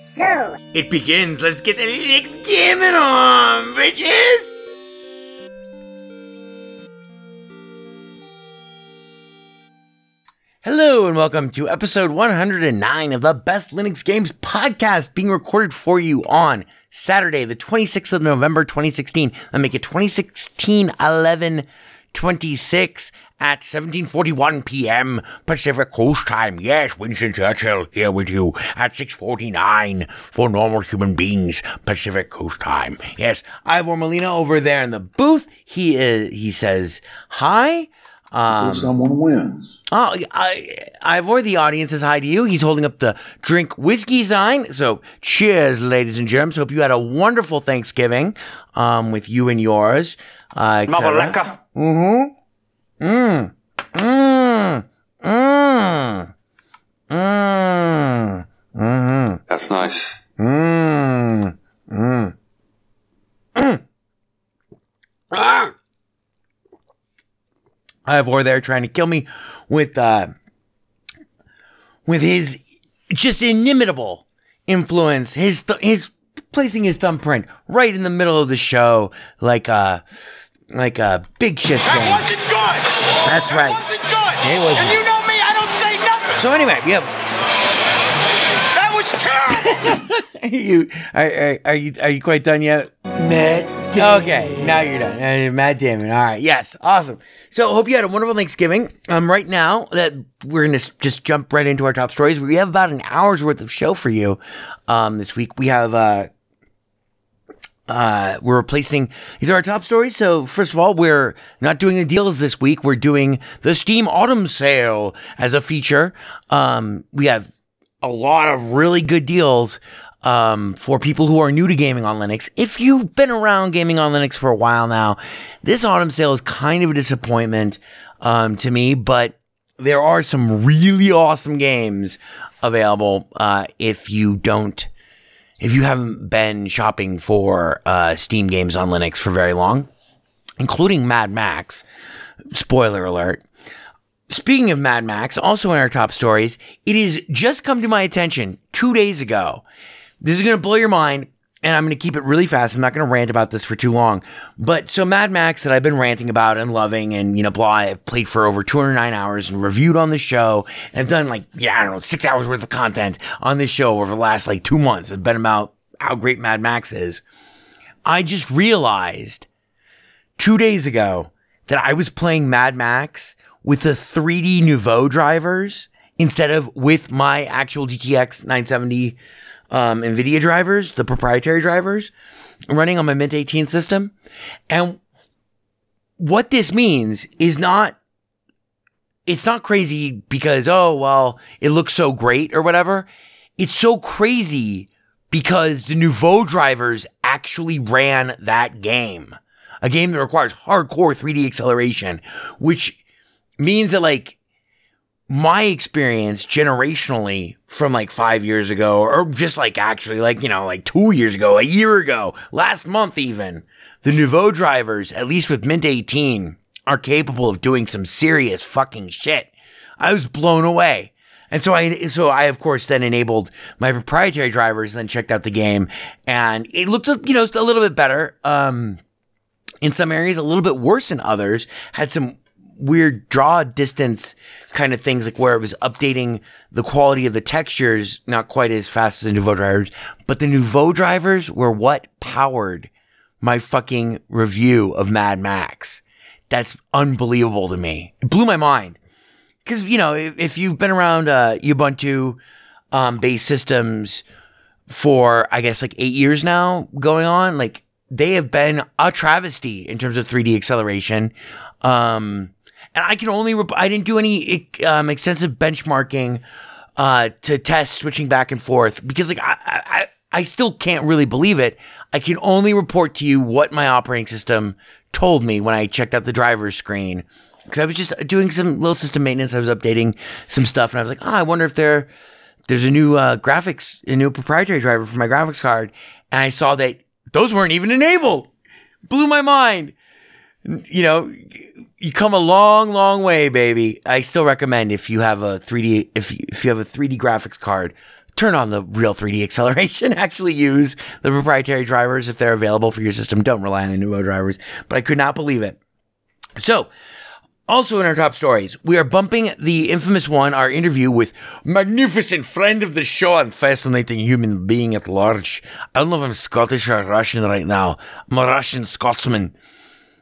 So, it begins. Let's get the Linux gaming on, bitches! Hello and welcome to episode 109 of the Best Linux Games podcast being recorded for you on Saturday, the 26th of November 2016. I make it 2016 11 26 at 17:41 p.m. Pacific Coast Time. Yes, Winston Churchill here with you at 6:49 for normal human beings Pacific Coast Time. Yes, Ivor Molina over there in the booth. He is he says hi. Um, someone wins. Oh, I, Ivor, the audience says hi to you. He's holding up the drink whiskey sign. So, cheers, ladies and germs. Hope you had a wonderful Thanksgiving um, with you and yours. Uh, et cetera. Mm-hmm. Mm. Mm. Mm. Mm. Mm. That's nice. Mm. Mm. Mm. Ah! Ivor there trying to kill me with uh with his just inimitable influence, his th- his placing his thumbprint right in the middle of the show like a like a big shit stain. wasn't good. That's right. wasn't good. It wasn't. And you know me, I don't say nothing. So anyway, yeah, That was terrible. you are, are, are you are you quite done yet? Mad. Okay, now you're done. Uh, Matt Damon. All right. Yes. Awesome. So, hope you had a wonderful Thanksgiving. Um, right now that we're gonna s- just jump right into our top stories. We have about an hour's worth of show for you. Um, this week we have uh, uh, we're replacing these are our top stories. So first of all, we're not doing the deals this week. We're doing the Steam Autumn Sale as a feature. Um, we have a lot of really good deals um, for people who are new to gaming on Linux. If you've been around gaming on Linux for a while now, this autumn sale is kind of a disappointment um, to me, but there are some really awesome games available uh, if you don't if you haven't been shopping for uh, Steam games on Linux for very long, including Mad Max. Spoiler alert. Speaking of Mad Max, also in our top stories, it has just come to my attention two days ago. This is going to blow your mind. And I'm going to keep it really fast. I'm not going to rant about this for too long. But so Mad Max that I've been ranting about and loving and, you know, blah, I've played for over 209 hours and reviewed on the show and done like, yeah, I don't know, six hours worth of content on this show over the last like two months. It's been about how great Mad Max is. I just realized two days ago that I was playing Mad Max with the 3D Nouveau drivers instead of with my actual GTX 970 um, NVIDIA drivers, the proprietary drivers, running on my Mint 18 system. And what this means is not, it's not crazy because, oh, well, it looks so great or whatever. It's so crazy because the Nouveau drivers actually ran that game. A game that requires hardcore 3D acceleration, which means that like my experience generationally from like five years ago, or just like actually like, you know, like two years ago, a year ago, last month even, the Nouveau drivers, at least with Mint 18, are capable of doing some serious fucking shit. I was blown away. And so I, so I of course then enabled my proprietary drivers, then checked out the game, and it looked, you know, a little bit better. Um, in some areas, a little bit worse in others. Had some weird draw distance kind of things, like where it was updating the quality of the textures not quite as fast as the Nouveau drivers. But the Nouveau drivers were what powered my fucking review of Mad Max. That's unbelievable to me. It blew my mind. Because, you know, if, if you've been around uh, Ubuntu um, based systems for, I guess, like eight years now going on, like they have been a travesty in terms of 3D acceleration. Um, and I can only, rep- I didn't do any um, extensive benchmarking uh, to test switching back and forth because, like, I, I, I still can't really believe it. I can only report to you what my operating system told me when I checked out the driver's screen. Because I was just doing some little system maintenance. I was updating some stuff, and I was like, oh, I wonder if there, there's a new uh, graphics, a new proprietary driver for my graphics card. And I saw that those weren't even enabled. Blew my mind. You know, you come a long, long way, baby. I still recommend if you have a 3D, if you, if you have a 3D graphics card, turn on the real 3D acceleration. Actually use the proprietary drivers if they're available for your system. Don't rely on the Nouveau drivers. But I could not believe it. So, also in our top stories, we are bumping the infamous one, our interview with magnificent friend of the show and fascinating human being at large. I don't know if I'm Scottish or Russian right now. I'm a Russian Scotsman.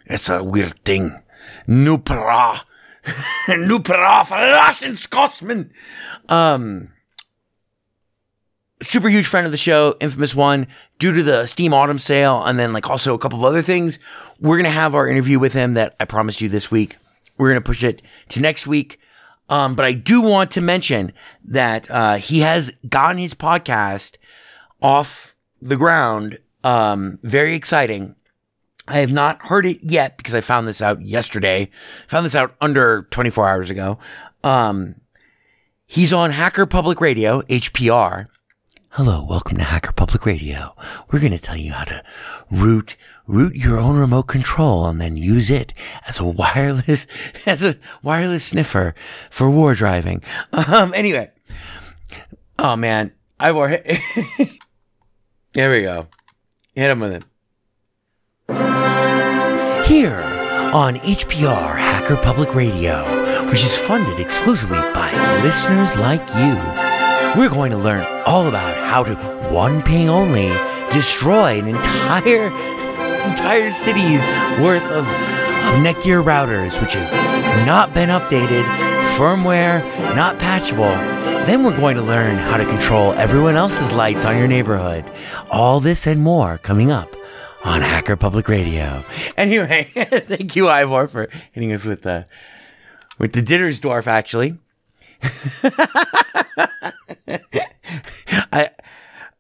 It's a weird thing. New para. Para for Russian Scotsman. Um, super huge friend of the show, infamous one, due to the Steam Autumn sale, and then like also a couple of other things. We're gonna have our interview with him that I promised you this week. We're going to push it to next week. Um, but I do want to mention that uh, he has gotten his podcast off the ground. Um, very exciting. I have not heard it yet because I found this out yesterday. Found this out under 24 hours ago. Um, he's on Hacker Public Radio, HPR. Hello, welcome to Hacker Public Radio. We're going to tell you how to root root your own remote control and then use it as a wireless as a wireless sniffer for war driving. Um anyway. Oh man, I've already There we go. Hit him with it. Here on HPR Hacker Public Radio, which is funded exclusively by listeners like you. We're going to learn all about how to one ping only destroy an entire entire city's worth of, of Netgear routers which have not been updated, firmware not patchable. Then we're going to learn how to control everyone else's lights on your neighborhood. All this and more coming up on Hacker Public Radio. Anyway, thank you, Ivor, for hitting us with the with the dinner's Dittersdorf actually. I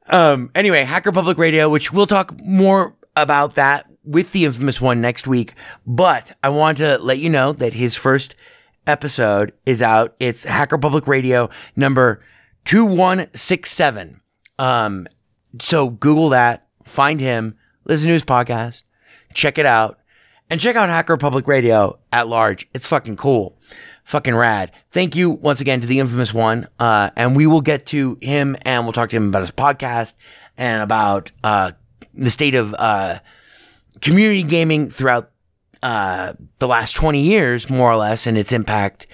um anyway, Hacker Public Radio, which we'll talk more about that with the infamous one next week. But I want to let you know that his first episode is out. It's Hacker Public Radio number 2167. Um so Google that, find him, listen to his podcast, check it out, and check out Hacker Public Radio at large. It's fucking cool fucking rad. Thank you once again to the infamous one. Uh, and we will get to him and we'll talk to him about his podcast and about, uh, the state of uh, community gaming throughout uh, the last 20 years, more or less, and its impact,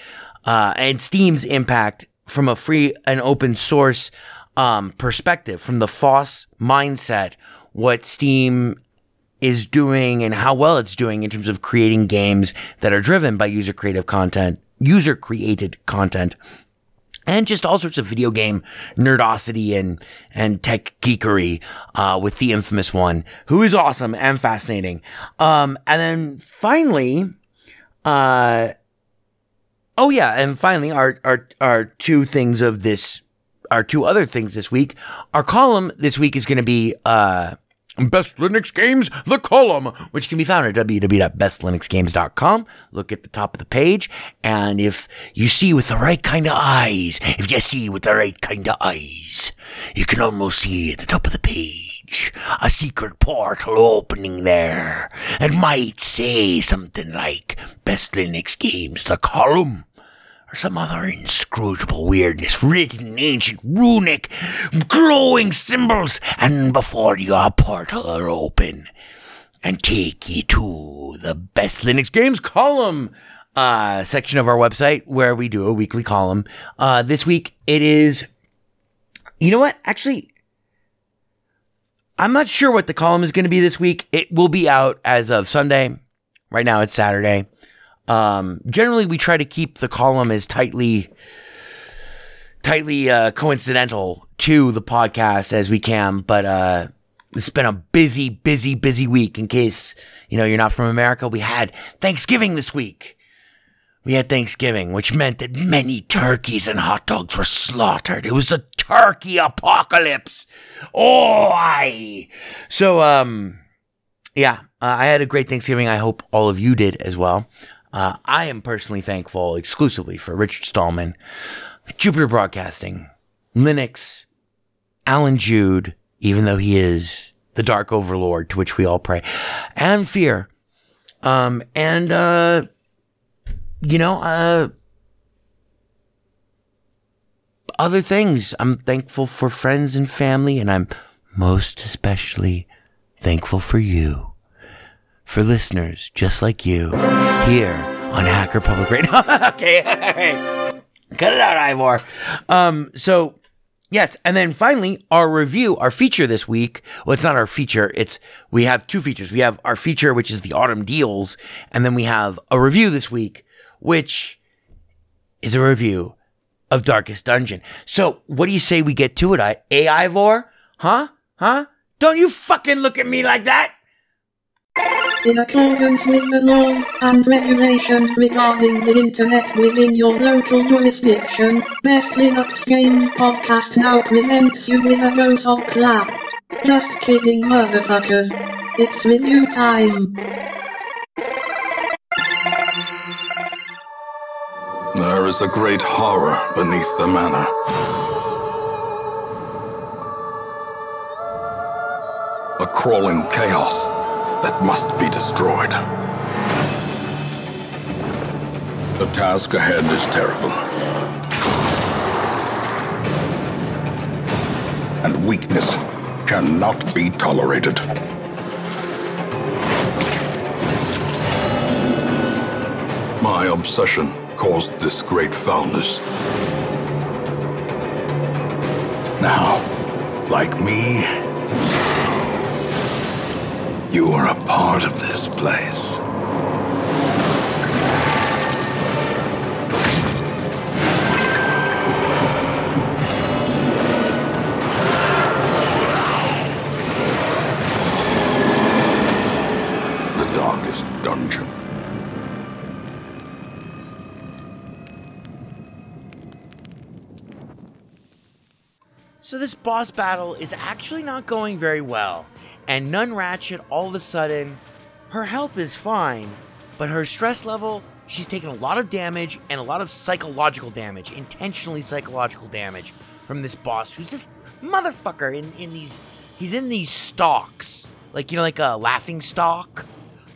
uh, and Steam's impact from a free and open source um, perspective, from the FOSS mindset, what Steam is doing and how well it's doing in terms of creating games that are driven by user creative content, user created content and just all sorts of video game nerdosity and and tech geekery uh, with the infamous one, who is awesome and fascinating. Um, and then finally, uh, oh yeah, and finally, our our our two things of this, our two other things this week. Our column this week is going to be uh, Best Linux Games, the column, which can be found at www.bestlinuxgames.com. Look at the top of the page, and if you see with the right kind of eyes, if you see with the right kind of eyes, you can almost see at the top of the page a secret portal opening there that might say something like Best Linux Games, the column or some other inscrutable weirdness written in ancient runic glowing symbols, and before your portal are open and take you to the best Linux games column uh, section of our website where we do a weekly column. Uh, this week it is, you know what? Actually, I'm not sure what the column is going to be this week. It will be out as of Sunday. Right now it's Saturday. Um, generally, we try to keep the column as tightly, tightly uh, coincidental to the podcast as we can. But uh, it's been a busy, busy, busy week. In case you know you're not from America, we had Thanksgiving this week. We had Thanksgiving, which meant that many turkeys and hot dogs were slaughtered. It was a turkey apocalypse. Oh, I. So, um, yeah, uh, I had a great Thanksgiving. I hope all of you did as well. Uh, I am personally thankful exclusively for Richard Stallman, Jupiter Broadcasting, Linux, Allan Jude, even though he is the Dark Overlord to which we all pray, and Fear. Um, and, uh, you know, uh, other things. I'm thankful for friends and family, and I'm most especially thankful for you for listeners just like you here on Hacker Public Radio. okay. Cut it out, Ivor. Um, so yes, and then finally, our review, our feature this week. Well, it's not our feature. It's we have two features. We have our feature, which is the autumn deals, and then we have a review this week, which is a review of Darkest Dungeon. So, what do you say we get to it? I a Ivor? Huh? Huh? Don't you fucking look at me like that! In accordance with the laws and regulations regarding the internet within your local jurisdiction, Best Linux Games Podcast now presents you with a dose of clap. Just kidding, motherfuckers. It's review time. There is a great horror beneath the manor. A crawling chaos that must be destroyed. The task ahead is terrible. And weakness cannot be tolerated. My obsession caused this great foulness. Now, like me, you are a part of this place. The darkest dungeon. So this boss battle is actually not going very well, and Nun Ratchet all of a sudden, her health is fine, but her stress level, she's taken a lot of damage and a lot of psychological damage, intentionally psychological damage from this boss who's this motherfucker in, in these he's in these stalks. Like you know, like a laughing stock,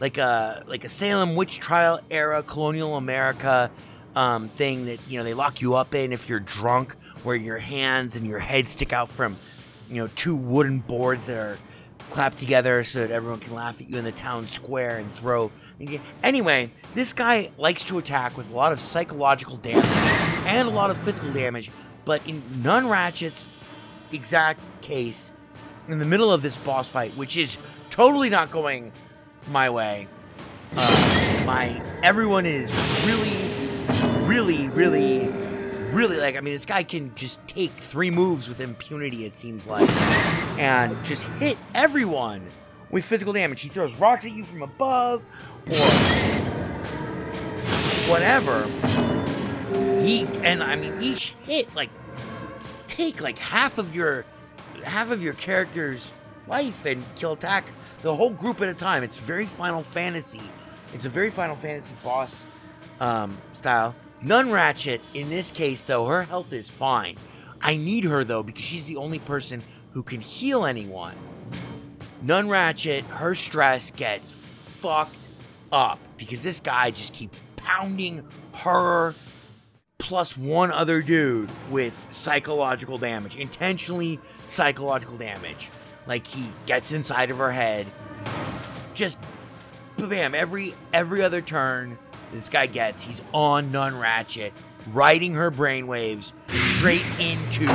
like a like a Salem witch trial era colonial America um, thing that you know they lock you up in if you're drunk, where your hands and your head stick out from you know two wooden boards that are clap together so that everyone can laugh at you in the town square and throw. Anyway, this guy likes to attack with a lot of psychological damage and a lot of physical damage, but in Nun Ratchet's exact case, in the middle of this boss fight, which is totally not going my way, uh, my everyone is really, really, really, really like. I mean, this guy can just take three moves with impunity. It seems like, and just hit everyone with physical damage. He throws rocks at you from above, or whatever. He and I mean, each hit like take like half of your half of your character's life and kill attack the whole group at a time. It's very Final Fantasy. It's a very Final Fantasy boss um, style. Nun Ratchet, in this case, though, her health is fine. I need her, though, because she's the only person who can heal anyone. Nun Ratchet, her stress gets fucked up because this guy just keeps pounding her plus one other dude with psychological damage, intentionally psychological damage. Like he gets inside of her head, just bam every every other turn this guy gets, he's on Nun Ratchet, riding her brainwaves straight into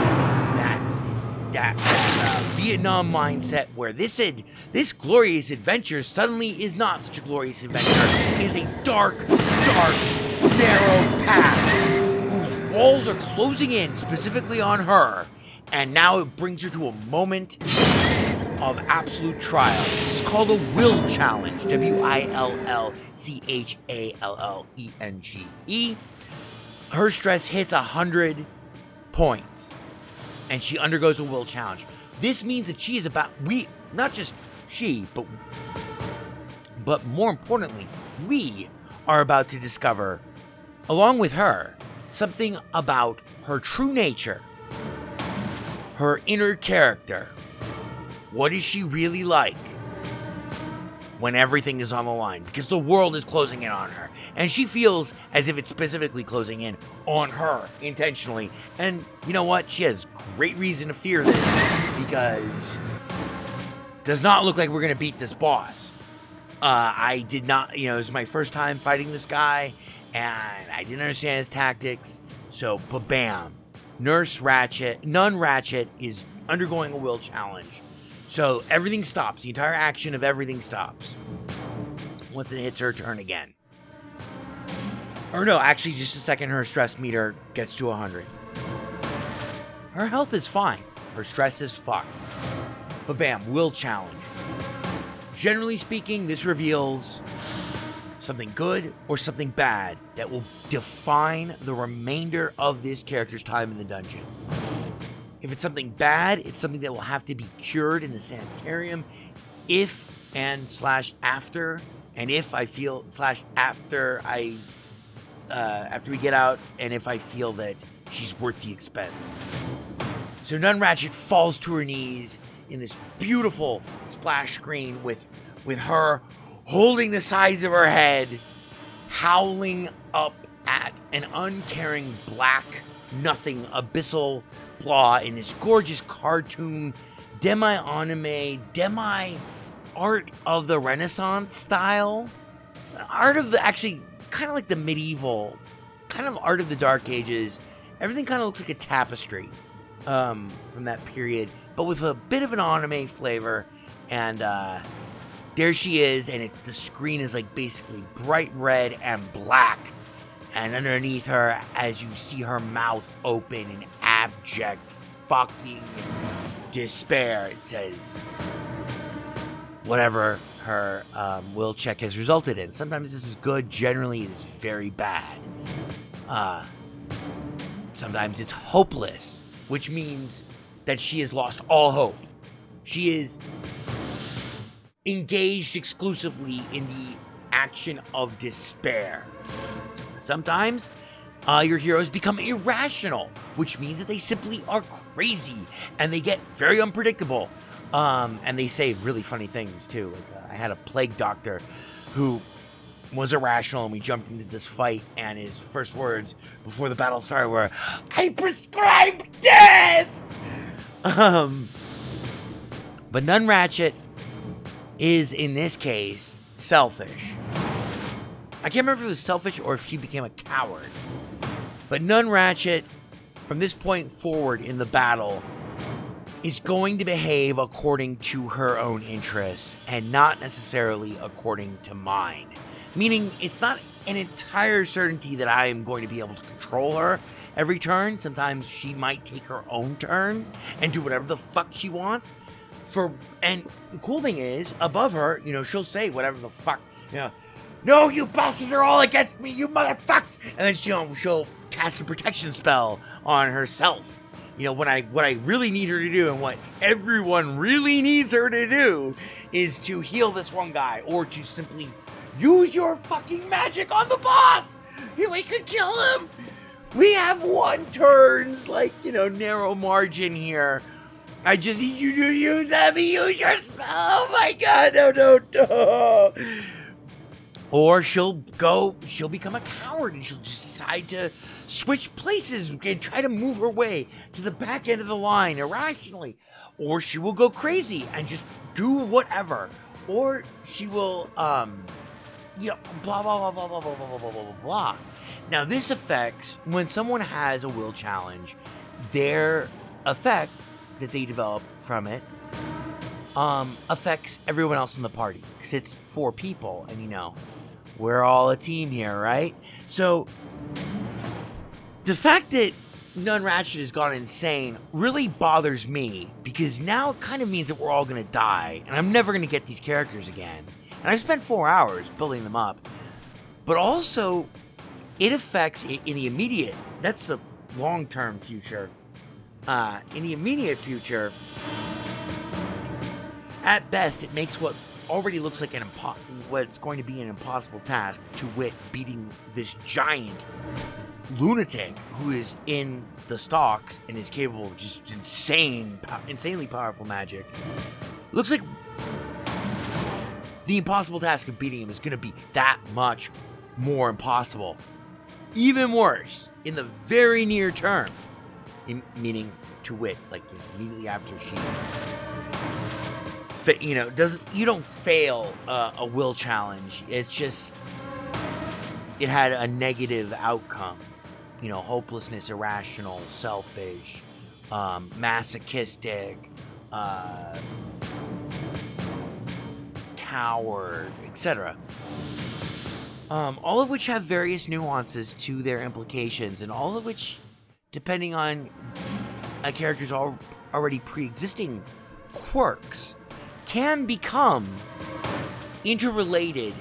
that uh, Vietnam mindset where this ad, this glorious adventure suddenly is not such a glorious adventure. It is a dark, dark, narrow path whose walls are closing in specifically on her, and now it brings her to a moment of absolute trial. This is called a will challenge. W I L L C H A L L E N G E. Her stress hits 100 points and she undergoes a will challenge. This means that she is about we not just she, but but more importantly, we are about to discover along with her something about her true nature, her inner character. What is she really like? When everything is on the line because the world is closing in on her. And she feels as if it's specifically closing in on her intentionally. And you know what? She has great reason to fear this because does not look like we're going to beat this boss. Uh, I did not, you know, it was my first time fighting this guy and I didn't understand his tactics. So, but bam, Nurse Ratchet, Nun Ratchet is undergoing a will challenge. So everything stops. The entire action of everything stops once it hits her turn again. Or no, actually, just a second, her stress meter gets to 100. Her health is fine. Her stress is fucked. But bam, will challenge. Generally speaking, this reveals something good or something bad that will define the remainder of this character's time in the dungeon. If it's something bad, it's something that will have to be cured in the sanitarium if and slash after and if I feel slash after I uh, after we get out and if I feel that she's worth the expense. So Nun Ratchet falls to her knees in this beautiful splash screen with with her holding the sides of her head, howling up at an uncaring black nothing abyssal in this gorgeous cartoon, demi anime, demi art of the Renaissance style. Art of the actually kind of like the medieval, kind of art of the Dark Ages. Everything kind of looks like a tapestry um, from that period, but with a bit of an anime flavor. And uh, there she is, and it, the screen is like basically bright red and black. And underneath her, as you see her mouth open in abject fucking despair, it says whatever her um, will check has resulted in. Sometimes this is good, generally, it is very bad. Uh, sometimes it's hopeless, which means that she has lost all hope. She is engaged exclusively in the action of despair. Sometimes uh, your heroes become irrational, which means that they simply are crazy and they get very unpredictable. Um, and they say really funny things too. Like uh, I had a plague doctor who was irrational, and we jumped into this fight, and his first words before the battle started were, "I prescribe death." Um, but Nun Ratchet is in this case selfish. I can't remember if it was selfish or if she became a coward. But Nun Ratchet, from this point forward in the battle, is going to behave according to her own interests and not necessarily according to mine. Meaning, it's not an entire certainty that I am going to be able to control her every turn. Sometimes she might take her own turn and do whatever the fuck she wants. For and the cool thing is, above her, you know, she'll say whatever the fuck, you know, no, you bastards are all against me, you motherfucks, and then she'll she'll cast a protection spell on herself. You know, what I what I really need her to do and what everyone really needs her to do is to heal this one guy or to simply use your fucking magic on the boss. We could kill him. We have one turns, like, you know, narrow margin here. I just need you to use them. Use your spell. Oh my god, no, no, no. Or she'll go, she'll become a coward and she'll just decide to switch places and try to move her way to the back end of the line irrationally. Or she will go crazy and just do whatever. Or she will, um, you know, blah, blah, blah, blah, blah, blah, blah, blah, blah, blah, blah. Now, this affects when someone has a will challenge, their effect that they develop from it um, affects everyone else in the party because it's four people, and you know, we're all a team here, right? So, the fact that Nun Ratchet has gone insane really bothers me because now it kind of means that we're all gonna die, and I'm never gonna get these characters again. And I spent four hours building them up, but also it affects in the immediate. That's the long-term future. Uh, in the immediate future, at best, it makes what already looks like an impo- what's going to be an impossible task, to wit, beating this giant lunatic who is in the stocks and is capable of just insane, insanely powerful magic. Looks like the impossible task of beating him is going to be that much more impossible. Even worse, in the very near term, in, meaning to wit, like immediately after she fa- you know doesn't you don't fail uh, a will challenge. It's just it had a negative outcome. You know hopelessness irrational selfish um, masochistic uh, coward etc um, all of which have various nuances to their implications and all of which depending on a character's al- already pre-existing quirks can become interrelated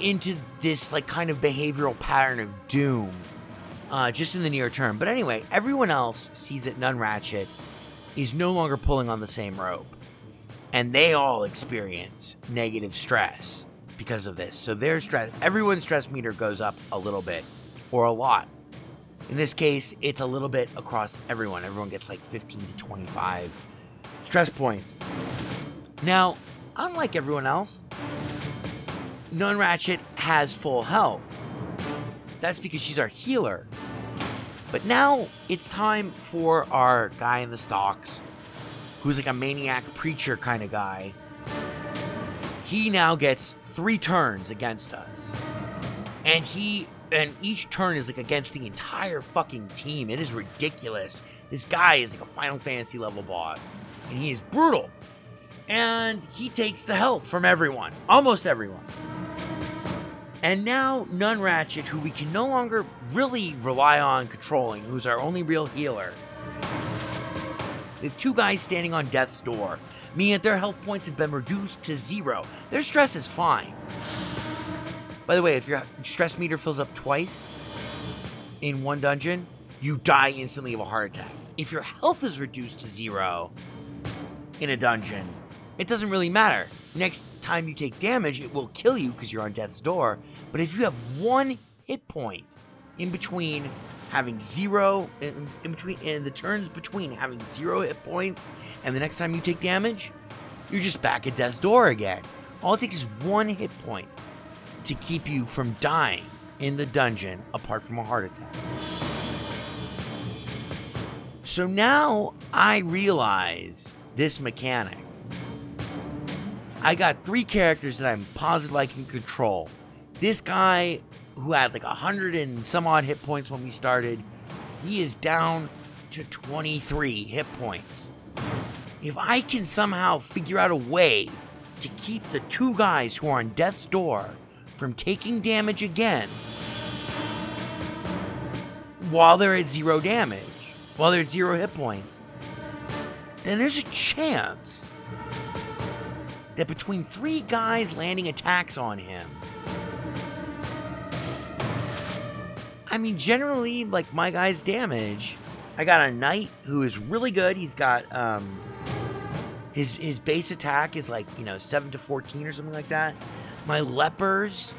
into this like kind of behavioral pattern of doom uh, just in the near term. But anyway everyone else sees that nun ratchet is no longer pulling on the same rope. And they all experience negative stress because of this. So their stress everyone's stress meter goes up a little bit or a lot. In this case it's a little bit across everyone. Everyone gets like 15 to 25 stress points now, unlike everyone else, Nun Ratchet has full health. That's because she's our healer. But now it's time for our guy in the stocks, who's like a maniac preacher kind of guy. He now gets three turns against us. And he and each turn is like against the entire fucking team. It is ridiculous. This guy is like a Final Fantasy level boss. And he is brutal and he takes the health from everyone, almost everyone. And now Nun Ratchet, who we can no longer really rely on controlling, who's our only real healer. We have two guys standing on death's door, meaning their health points have been reduced to zero. Their stress is fine. By the way, if your stress meter fills up twice in one dungeon, you die instantly of a heart attack. If your health is reduced to zero in a dungeon, it doesn't really matter. Next time you take damage, it will kill you because you're on death's door. But if you have one hit point in between having zero, in, in between, in the turns between having zero hit points and the next time you take damage, you're just back at death's door again. All it takes is one hit point to keep you from dying in the dungeon apart from a heart attack. So now I realize this mechanic I got three characters that I'm positive I can control. This guy who had like a hundred and some odd hit points when we started, he is down to 23 hit points. If I can somehow figure out a way to keep the two guys who are on death's door from taking damage again while they're at zero damage, while they're at zero hit points, then there's a chance that between three guys landing attacks on him, I mean, generally, like my guy's damage, I got a knight who is really good. He's got um, his his base attack is like you know seven to fourteen or something like that. My lepers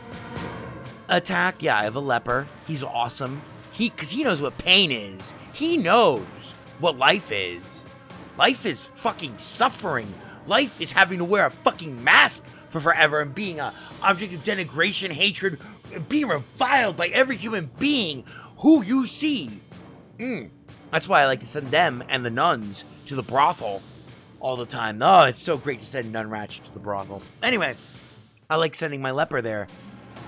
attack, yeah, I have a leper. He's awesome. He because he knows what pain is. He knows what life is. Life is fucking suffering. Life is having to wear a fucking mask for forever and being a object of denigration, hatred, being reviled by every human being who you see. Mm. That's why I like to send them and the nuns to the brothel all the time. Oh, it's so great to send Nun Ratchet to the brothel. Anyway, I like sending my leper there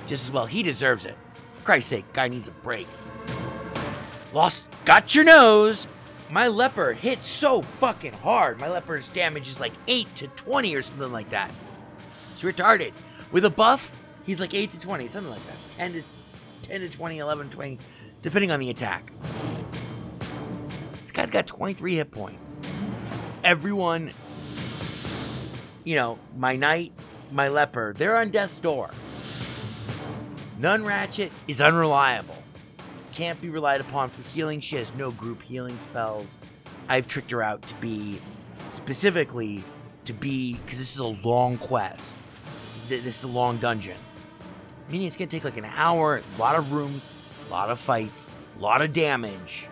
just as well. He deserves it. For Christ's sake, guy needs a break. Lost, got your nose. My leper hits so fucking hard. My leper's damage is like 8 to 20 or something like that. It's retarded. With a buff, he's like 8 to 20, something like that. 10 to 10 to 20, 11 to 20, depending on the attack. This guy's got 23 hit points. Everyone, you know, my knight, my leper, they're on death's door. Nun Ratchet is unreliable. Can't be relied upon for healing. She has no group healing spells. I've tricked her out to be specifically to be because this is a long quest. This is, this is a long dungeon. Meaning it's gonna take like an hour, a lot of rooms, a lot of fights, a lot of damage.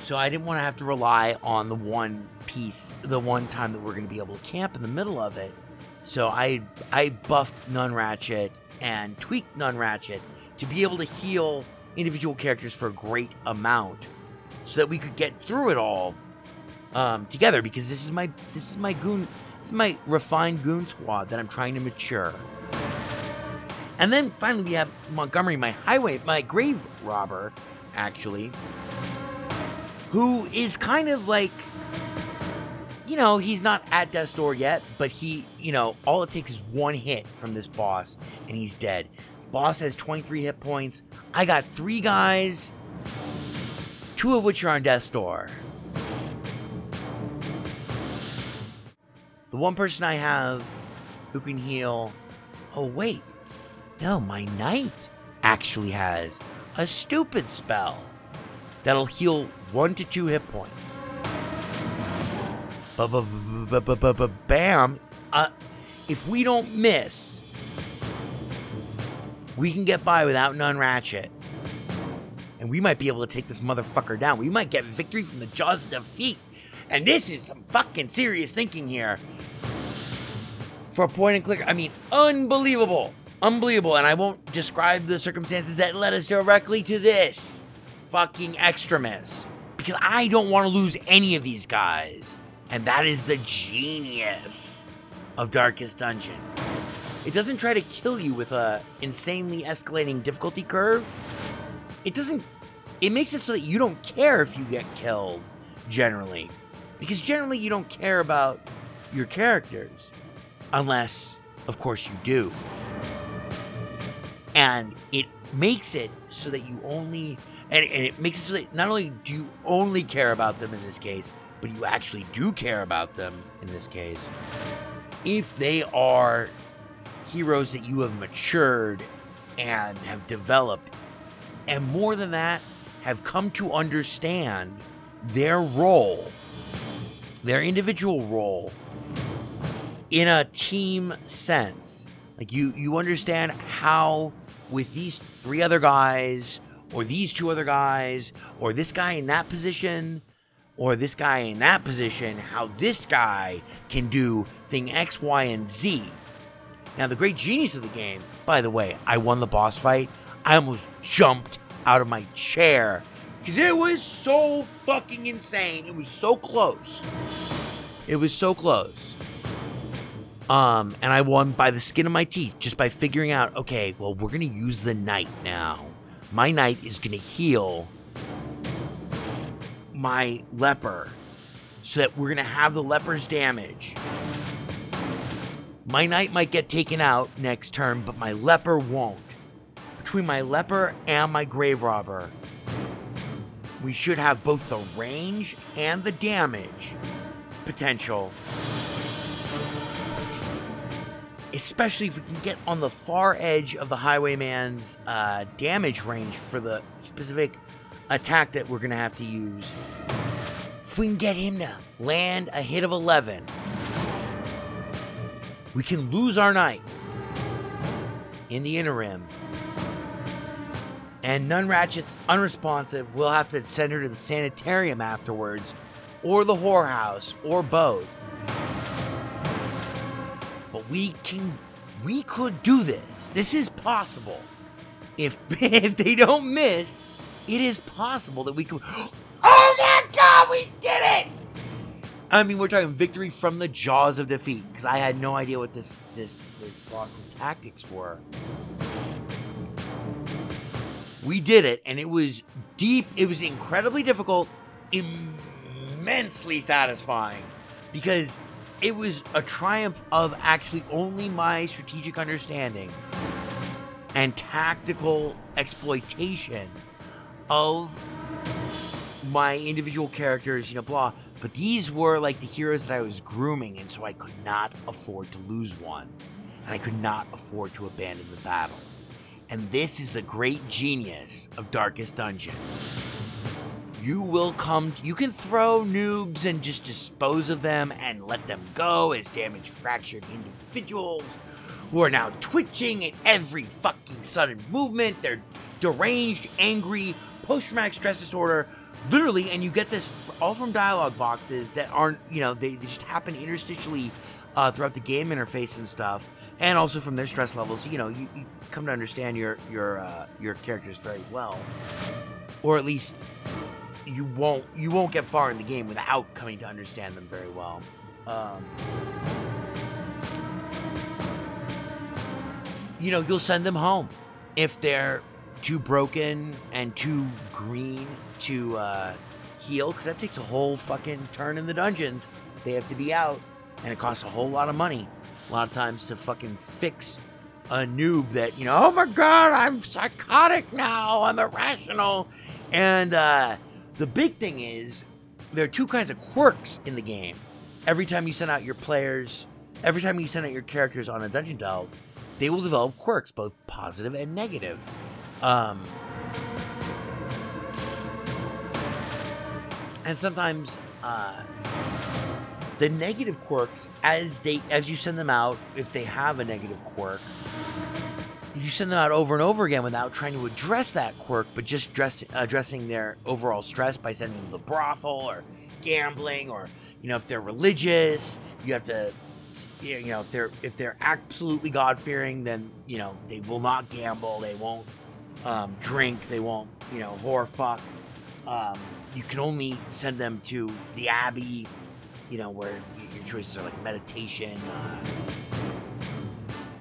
So I didn't want to have to rely on the one piece, the one time that we're gonna be able to camp in the middle of it. So I I buffed Nun Ratchet and tweaked Nun Ratchet to be able to heal individual characters for a great amount, so that we could get through it all um, together. Because this is my this is my goon, this is my refined goon squad that I'm trying to mature. And then finally we have Montgomery, my highway, my grave robber, actually, who is kind of like you know, he's not at death's door yet, but he, you know, all it takes is one hit from this boss and he's dead. Boss has 23 hit points. I got three guys, two of which are on death's door. The one person I have who can heal. Oh, wait. No, my knight actually has a stupid spell that'll heal one to two hit points. Bam. Uh, if we don't miss, we can get by without Nun Ratchet. And we might be able to take this motherfucker down. We might get victory from the jaws of defeat. And this is some fucking serious thinking here. For a point and click, I mean, unbelievable. Unbelievable. And I won't describe the circumstances that led us directly to this fucking extremis. Because I don't want to lose any of these guys. And that is the genius of Darkest Dungeon. It doesn't try to kill you with a insanely escalating difficulty curve. It doesn't it makes it so that you don't care if you get killed generally. Because generally you don't care about your characters unless of course you do. And it makes it so that you only and, and it makes it so that not only do you only care about them in this case, but you actually do care about them in this case, if they are heroes that you have matured and have developed, and more than that, have come to understand their role, their individual role in a team sense. Like you you understand how with these three other guys or these two other guys or this guy in that position or this guy in that position, how this guy can do thing X, Y, and Z. Now, the great genius of the game, by the way, I won the boss fight. I almost jumped out of my chair because it was so fucking insane. It was so close. It was so close. Um, and I won by the skin of my teeth just by figuring out, okay, well, we're gonna use the knight now. My knight is gonna heal my leper so that we're gonna have the leper's damage. My knight might get taken out next turn, but my leper won't. Between my leper and my grave robber, we should have both the range and the damage potential. Especially if we can get on the far edge of the Highwayman's uh, damage range for the specific attack that we're going to have to use. If we can get him to land a hit of 11, we can lose our knight in the interim. And Nun Ratchet's unresponsive. We'll have to send her to the sanitarium afterwards, or the whorehouse, or both. But we can, we could do this. This is possible. If if they don't miss, it is possible that we could. Oh my God, we did it! I mean, we're talking victory from the jaws of defeat because I had no idea what this this this boss's tactics were. We did it, and it was deep. It was incredibly difficult, immensely satisfying, because it was a triumph of actually only my strategic understanding and tactical exploitation of my individual characters, you know, blah. But these were like the heroes that I was grooming, and so I could not afford to lose one. And I could not afford to abandon the battle. And this is the great genius of Darkest Dungeon. You will come, you can throw noobs and just dispose of them and let them go as damaged, fractured individuals who are now twitching at every fucking sudden movement. They're deranged, angry, post traumatic stress disorder, literally, and you get this all from dialogue boxes that aren't, you know, they, they just happen interstitially uh, throughout the game interface and stuff, and also from their stress levels. You know, you, you come to understand your your uh, your characters very well, or at least you won't you won't get far in the game without coming to understand them very well. Um, you know, you'll send them home if they're too broken and too green to uh, heal, because that takes a whole fucking turn in the dungeons. They have to be out, and it costs a whole lot of money. A lot of times to fucking fix a noob that, you know, oh my god, I'm psychotic now, I'm irrational. And uh, the big thing is, there are two kinds of quirks in the game. Every time you send out your players, every time you send out your characters on a dungeon delve, they will develop quirks, both positive and negative. Um, and sometimes uh, the negative quirks, as they as you send them out, if they have a negative quirk, if you send them out over and over again without trying to address that quirk, but just dress, addressing their overall stress by sending them to the brothel or gambling, or you know if they're religious, you have to you know if they're if they're absolutely god fearing then you know they will not gamble they won't um, drink they won't you know whore fuck. Um, you can only send them to the abbey you know where your choices are like meditation uh,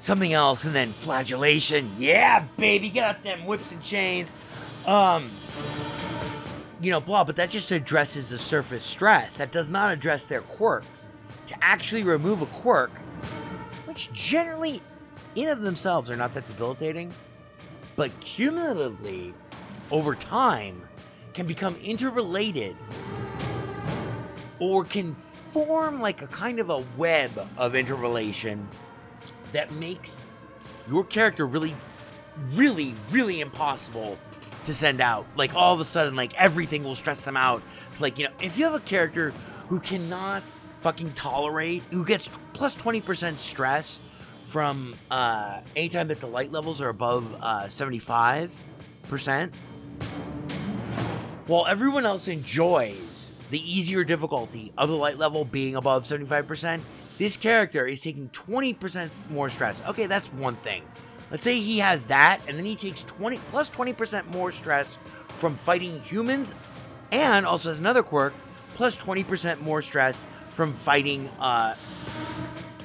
something else and then flagellation. Yeah baby get out them whips and chains. Um you know blah but that just addresses the surface stress. That does not address their quirks. To actually remove a quirk, which generally, in of themselves, are not that debilitating, but cumulatively, over time, can become interrelated or can form like a kind of a web of interrelation that makes your character really, really, really impossible to send out. Like all of a sudden, like everything will stress them out. Like, you know, if you have a character who cannot fucking tolerate, who gets plus 20% stress from uh, anytime that the light levels are above uh, 75%, while everyone else enjoys the easier difficulty of the light level being above 75%, this character is taking 20% more stress. Okay, that's one thing. Let's say he has that, and then he takes 20 plus 20% more stress from fighting humans, and also has another quirk, plus 20% more stress from fighting uh,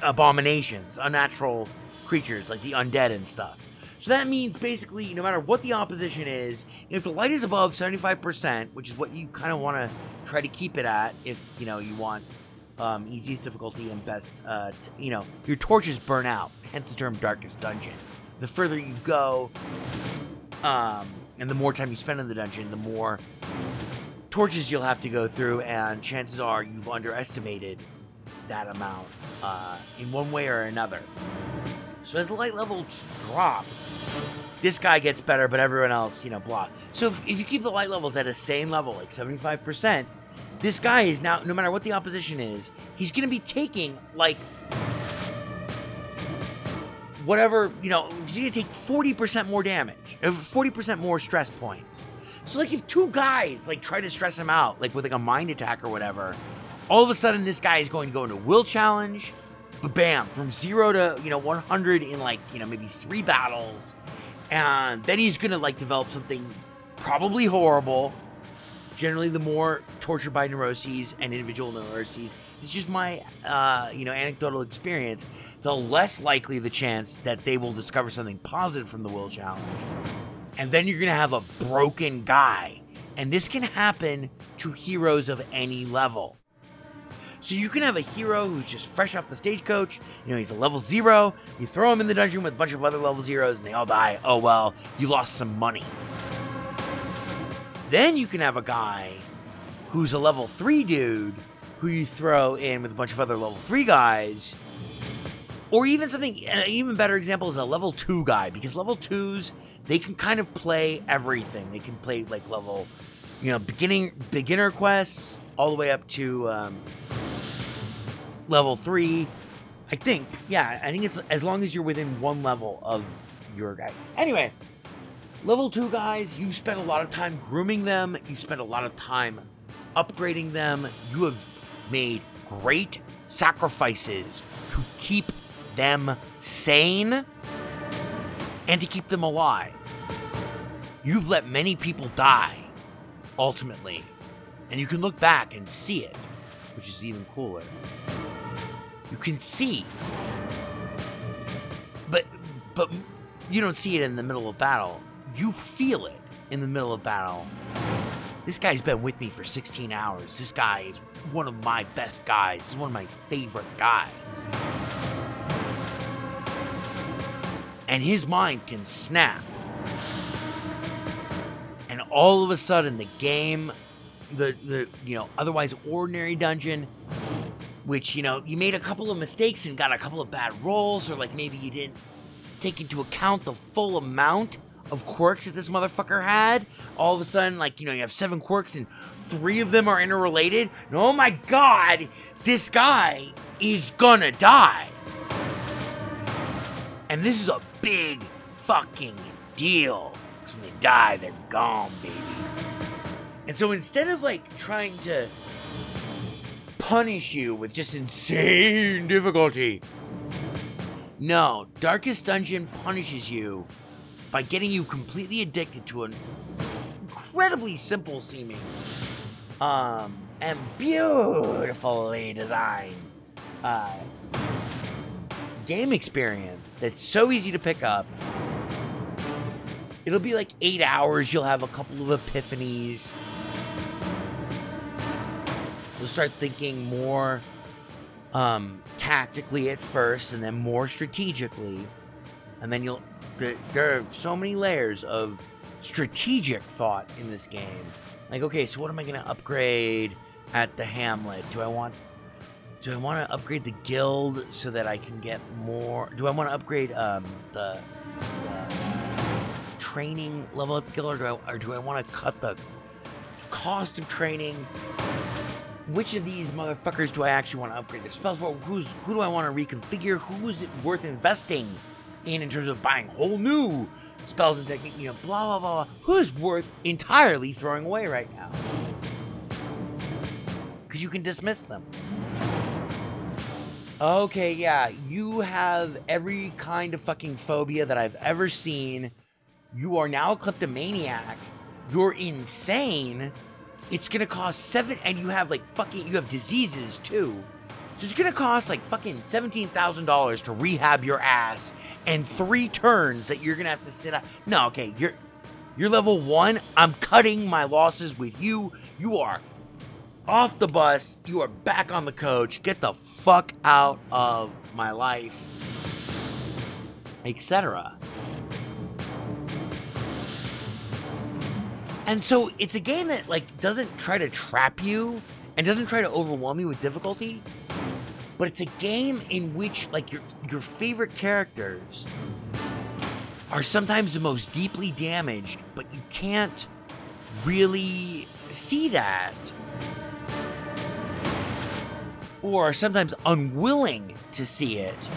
abominations, unnatural creatures like the undead and stuff. So that means basically, no matter what the opposition is, if the light is above 75%, which is what you kind of want to try to keep it at, if you know you want um, easiest difficulty and best, uh, t- you know, your torches burn out. Hence the term darkest dungeon. The further you go, um, and the more time you spend in the dungeon, the more torches you'll have to go through, and chances are you've underestimated that amount uh, in one way or another. So as the light levels drop, this guy gets better, but everyone else, you know, blah. So if, if you keep the light levels at a sane level, like 75%, this guy is now, no matter what the opposition is, he's going to be taking like whatever, you know, he's going to take 40% more damage, uh, 40% more stress points. So like if two guys like try to stress him out, like with like a mind attack or whatever, all of a sudden this guy is going to go into will challenge, but bam, from zero to you know 100 in like you know maybe three battles, and then he's gonna like develop something probably horrible. Generally, the more tortured by neuroses and individual neuroses, it's just my uh, you know anecdotal experience. The less likely the chance that they will discover something positive from the will challenge, and then you're gonna have a broken guy, and this can happen to heroes of any level. So you can have a hero who's just fresh off the stagecoach. You know, he's a level zero. You throw him in the dungeon with a bunch of other level zeros and they all die. Oh well, you lost some money. Then you can have a guy who's a level three dude who you throw in with a bunch of other level three guys. Or even something, an even better example is a level two guy because level twos, they can kind of play everything. They can play like level, you know, beginning beginner quests all the way up to um, level three. I think, yeah, I think it's as long as you're within one level of your guy. Anyway, level two guys, you've spent a lot of time grooming them, you've spent a lot of time upgrading them, you have made great sacrifices to keep them sane and to keep them alive. You've let many people die, ultimately, and you can look back and see it, which is even cooler. You can see, but but you don't see it in the middle of battle. You feel it in the middle of battle. This guy's been with me for 16 hours. This guy is one of my best guys. Is one of my favorite guys. And his mind can snap. And all of a sudden the game the the you know otherwise ordinary dungeon which you know you made a couple of mistakes and got a couple of bad rolls or like maybe you didn't take into account the full amount of quirks that this motherfucker had. All of a sudden like you know you have seven quirks and three of them are interrelated and oh my god this guy is gonna die. And this is a big fucking deal because when they die they're gone baby. And so instead of like trying to punish you with just insane difficulty, no, Darkest Dungeon punishes you by getting you completely addicted to an incredibly simple seeming um and beautifully designed uh game experience that's so easy to pick up. It'll be like eight hours. You'll have a couple of epiphanies you'll start thinking more um, tactically at first and then more strategically. And then you'll the, there are so many layers of strategic thought in this game. Like okay so what am i going to upgrade at the hamlet? Do i want do i want to upgrade the guild so that i can get more do i want to upgrade um, the, the training level at the guild or do i, or do I want to cut the cost of training which of these motherfuckers do I actually want to upgrade their spells for? Who's who do I want to reconfigure? Who is it worth investing in in terms of buying whole new spells and technique? You know, blah blah blah. blah. Who is worth entirely throwing away right now? Because you can dismiss them. Okay, yeah, you have every kind of fucking phobia that I've ever seen. You are now a kleptomaniac. You're insane. It's gonna cost seven, and you have like fucking, you have diseases too. So it's gonna cost like fucking seventeen thousand dollars to rehab your ass and three turns that you're gonna have to sit out. No, okay, you're you're level one. I'm cutting my losses with you. You are off the bus. You are back on the coach. Get the fuck out of my life, etc. And so it's a game that like doesn't try to trap you and doesn't try to overwhelm you with difficulty, but it's a game in which like your your favorite characters are sometimes the most deeply damaged, but you can't really see that. Or are sometimes unwilling to see it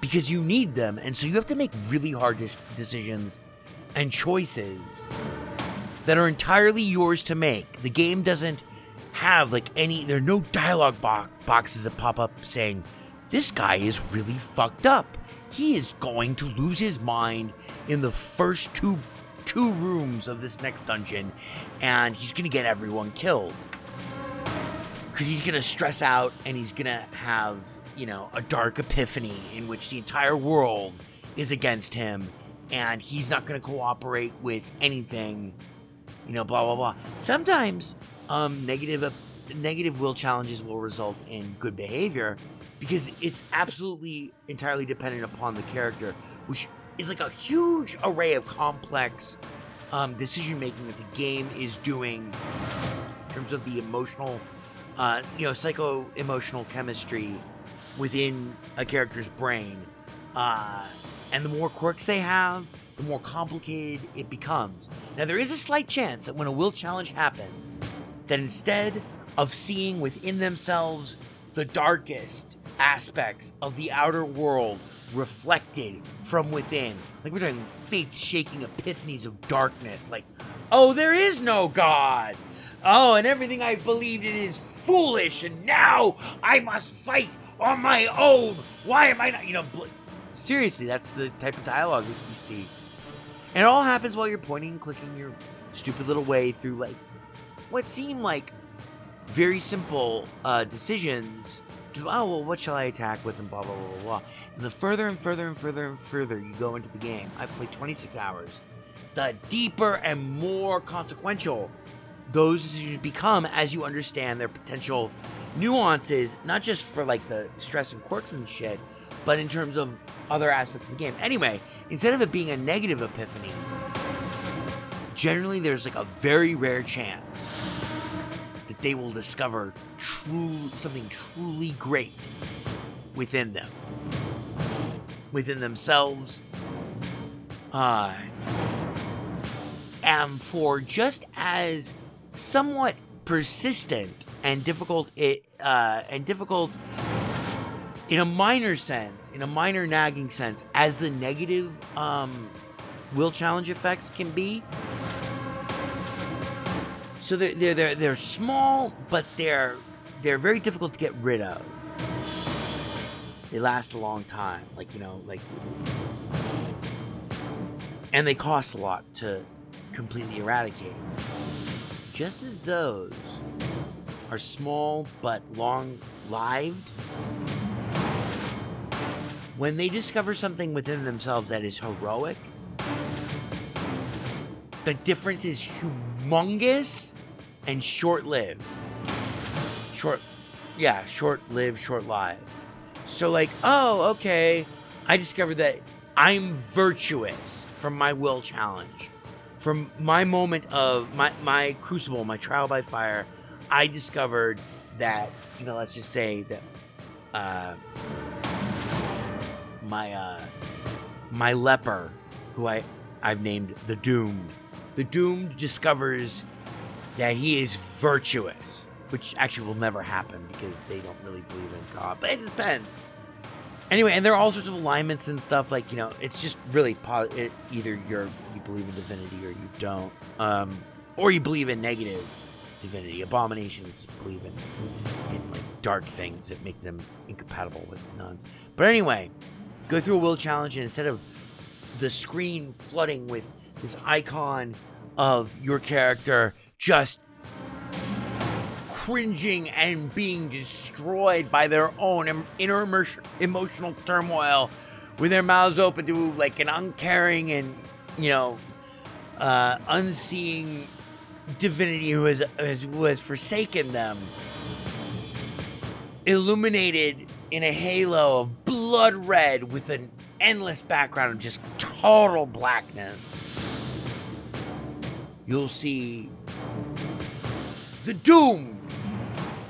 because you need them, and so you have to make really hard decisions and choices that are entirely yours to make. The game doesn't have like any there are no dialogue bo- boxes that pop up saying this guy is really fucked up. He is going to lose his mind in the first two two rooms of this next dungeon and he's going to get everyone killed. Cuz he's going to stress out and he's going to have, you know, a dark epiphany in which the entire world is against him and he's not going to cooperate with anything you know blah blah blah. Sometimes um negative uh, negative will challenges will result in good behavior because it's absolutely entirely dependent upon the character which is like a huge array of complex um, decision making that the game is doing in terms of the emotional uh, you know psycho emotional chemistry within a character's brain. Uh, and the more quirks they have, the more complicated it becomes. Now, there is a slight chance that when a will challenge happens, that instead of seeing within themselves the darkest aspects of the outer world reflected from within, like we're doing faith shaking epiphanies of darkness, like, oh, there is no God. Oh, and everything I've believed in is foolish, and now I must fight on my own. Why am I not, you know, Seriously, that's the type of dialogue that you see. And it all happens while you're pointing and clicking your stupid little way through like what seem like very simple uh, decisions. To, oh well, what shall I attack with and blah blah blah blah blah. And the further and further and further and further you go into the game, I've played 26 hours. The deeper and more consequential those decisions become as you understand their potential nuances, not just for like the stress and quirks and shit, but in terms of other aspects of the game. Anyway, instead of it being a negative epiphany, generally there's like a very rare chance that they will discover true something truly great within them, within themselves. Uh, and for just as somewhat persistent and difficult it uh, and difficult in a minor sense, in a minor nagging sense, as the negative um, will challenge effects can be. So they're, they're they're they're small, but they're they're very difficult to get rid of. They last a long time, like you know, like, and they cost a lot to completely eradicate. Just as those are small but long-lived, when they discover something within themselves that is heroic, the difference is humongous and short lived. Short, yeah, short lived, short lived. So, like, oh, okay, I discovered that I'm virtuous from my will challenge. From my moment of my, my crucible, my trial by fire, I discovered that, you know, let's just say that uh, my uh, my leper, who I I've named the Doomed. The Doomed discovers that he is virtuous, which actually will never happen because they don't really believe in God. But it depends. Anyway, and there are all sorts of alignments and stuff. Like you know, it's just really po- it, either you're you believe in divinity or you don't, um, or you believe in negative divinity. Abominations believe in, in like dark things that make them incompatible with nuns. But anyway, go through a will challenge and instead of the screen flooding with this icon of your character just cringing and being destroyed by their own inner emo- emotional turmoil with their mouths open to like an uncaring and, you know, uh, unseeing divinity who has, who has forsaken them. Illuminated in a halo of blood red with an endless background of just total blackness. You'll see the Doom.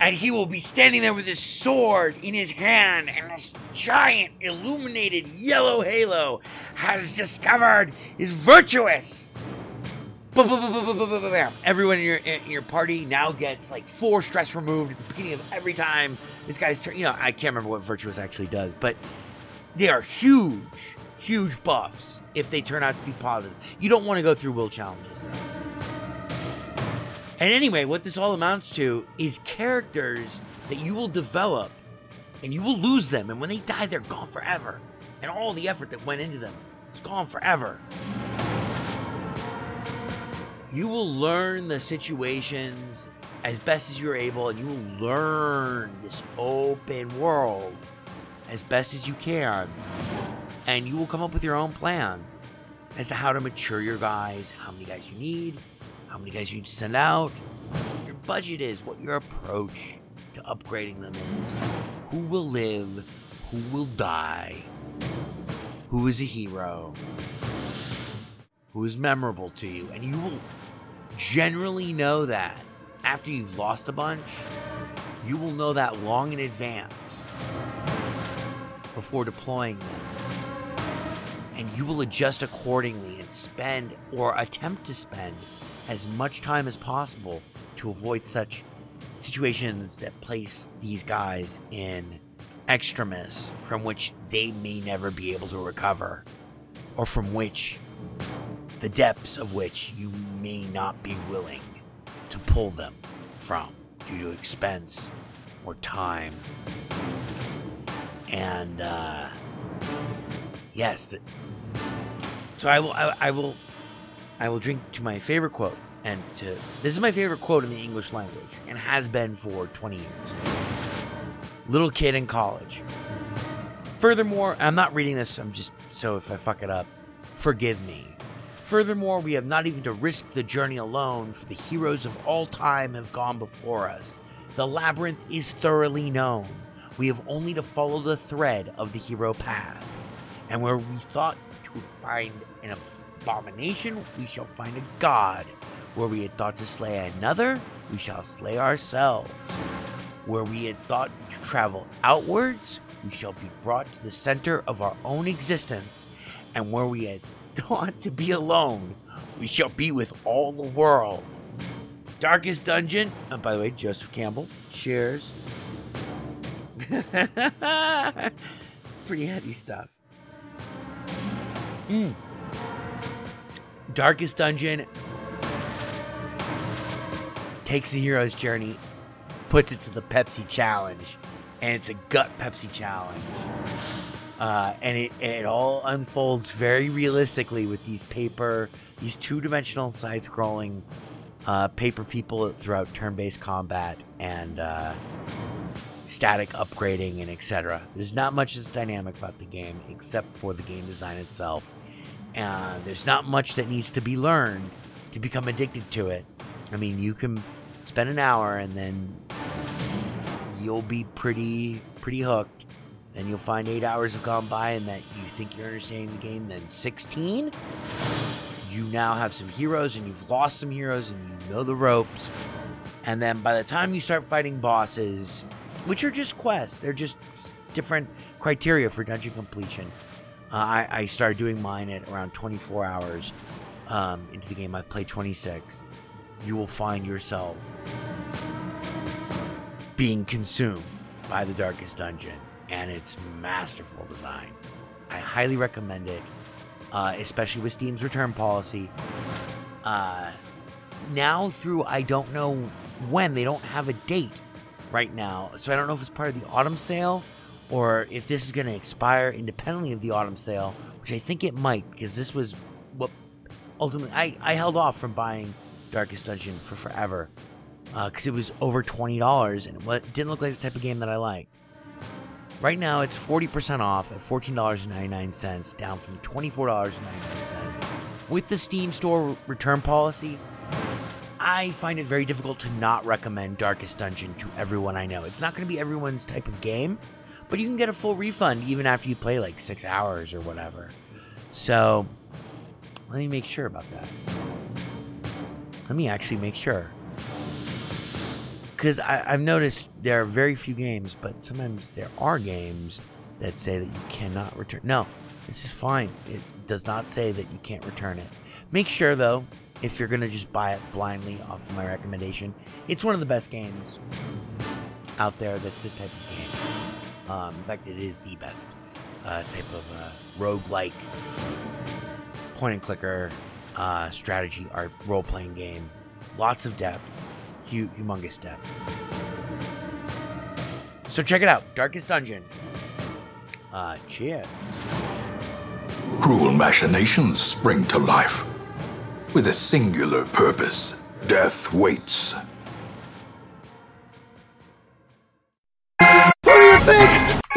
And he will be standing there with his sword in his hand, and this giant illuminated yellow halo has discovered is virtuous. Everyone in your in your party now gets like four stress removed at the beginning of every time this guy's turn. You know, I can't remember what virtuous actually does, but they are huge, huge buffs if they turn out to be positive. You don't want to go through will challenges. And anyway, what this all amounts to is characters that you will develop and you will lose them. And when they die, they're gone forever. And all the effort that went into them is gone forever. You will learn the situations as best as you're able, and you will learn this open world as best as you can. And you will come up with your own plan as to how to mature your guys, how many guys you need, how many guys you need to send out, what your budget is, what your approach to upgrading them is, who will live, who will die, who is a hero, who is memorable to you, and you will generally know that after you've lost a bunch. You will know that long in advance before deploying them. And you will adjust accordingly and spend or attempt to spend as much time as possible to avoid such situations that place these guys in extremis from which they may never be able to recover, or from which the depths of which you may not be willing to pull them from due to expense or time. And uh, yes, so I will. I, I will. I will drink to my favorite quote, and to this is my favorite quote in the English language, and has been for 20 years. Little kid in college. Furthermore, I'm not reading this. I'm just so if I fuck it up, forgive me. Furthermore, we have not even to risk the journey alone, for the heroes of all time have gone before us. The labyrinth is thoroughly known. We have only to follow the thread of the hero path. And where we thought to find an abomination, we shall find a god. Where we had thought to slay another, we shall slay ourselves. Where we had thought to travel outwards, we shall be brought to the center of our own existence. And where we had thought to be alone, we shall be with all the world. Darkest Dungeon. And by the way, Joseph Campbell. Cheers. Pretty heavy stuff. Mm. Darkest Dungeon takes the hero's journey, puts it to the Pepsi challenge, and it's a gut Pepsi challenge. Uh, and it, it all unfolds very realistically with these paper, these two-dimensional side-scrolling uh, paper people throughout turn-based combat and uh, static upgrading and etc. There's not much that's dynamic about the game except for the game design itself, and there's not much that needs to be learned to become addicted to it. I mean, you can spend an hour and then you'll be pretty pretty hooked. Then you'll find eight hours have gone by and that you think you're understanding the game. Then 16, you now have some heroes and you've lost some heroes and you know the ropes. And then by the time you start fighting bosses, which are just quests, they're just different criteria for dungeon completion. Uh, I, I started doing mine at around 24 hours um, into the game. I played 26. You will find yourself being consumed by the Darkest Dungeon and its masterful design. I highly recommend it, uh, especially with Steam's return policy. Uh, now through I don't know when they don't have a date right now, so I don't know if it's part of the autumn sale or if this is going to expire independently of the autumn sale, which I think it might because this was what ultimately I, I held off from buying Darkest Dungeon for forever because it was over twenty dollars and what didn't look like the type of game that I like. Right now, it's forty percent off at fourteen dollars and ninety nine cents, down from twenty four dollars and ninety nine cents. With the Steam Store return policy, I find it very difficult to not recommend Darkest Dungeon to everyone I know. It's not going to be everyone's type of game, but you can get a full refund even after you play like six hours or whatever. So, let me make sure about that. Let me actually make sure. Because I've noticed there are very few games, but sometimes there are games that say that you cannot return. No, this is fine. It does not say that you can't return it. Make sure, though, if you're going to just buy it blindly off of my recommendation, it's one of the best games out there that's this type of game. Um, in fact, it is the best uh, type of uh, roguelike point and clicker uh, strategy art role playing game. Lots of depth, hu- humongous depth. So check it out Darkest Dungeon. Uh, cheers. Cruel machinations spring to life. With a singular purpose, death waits.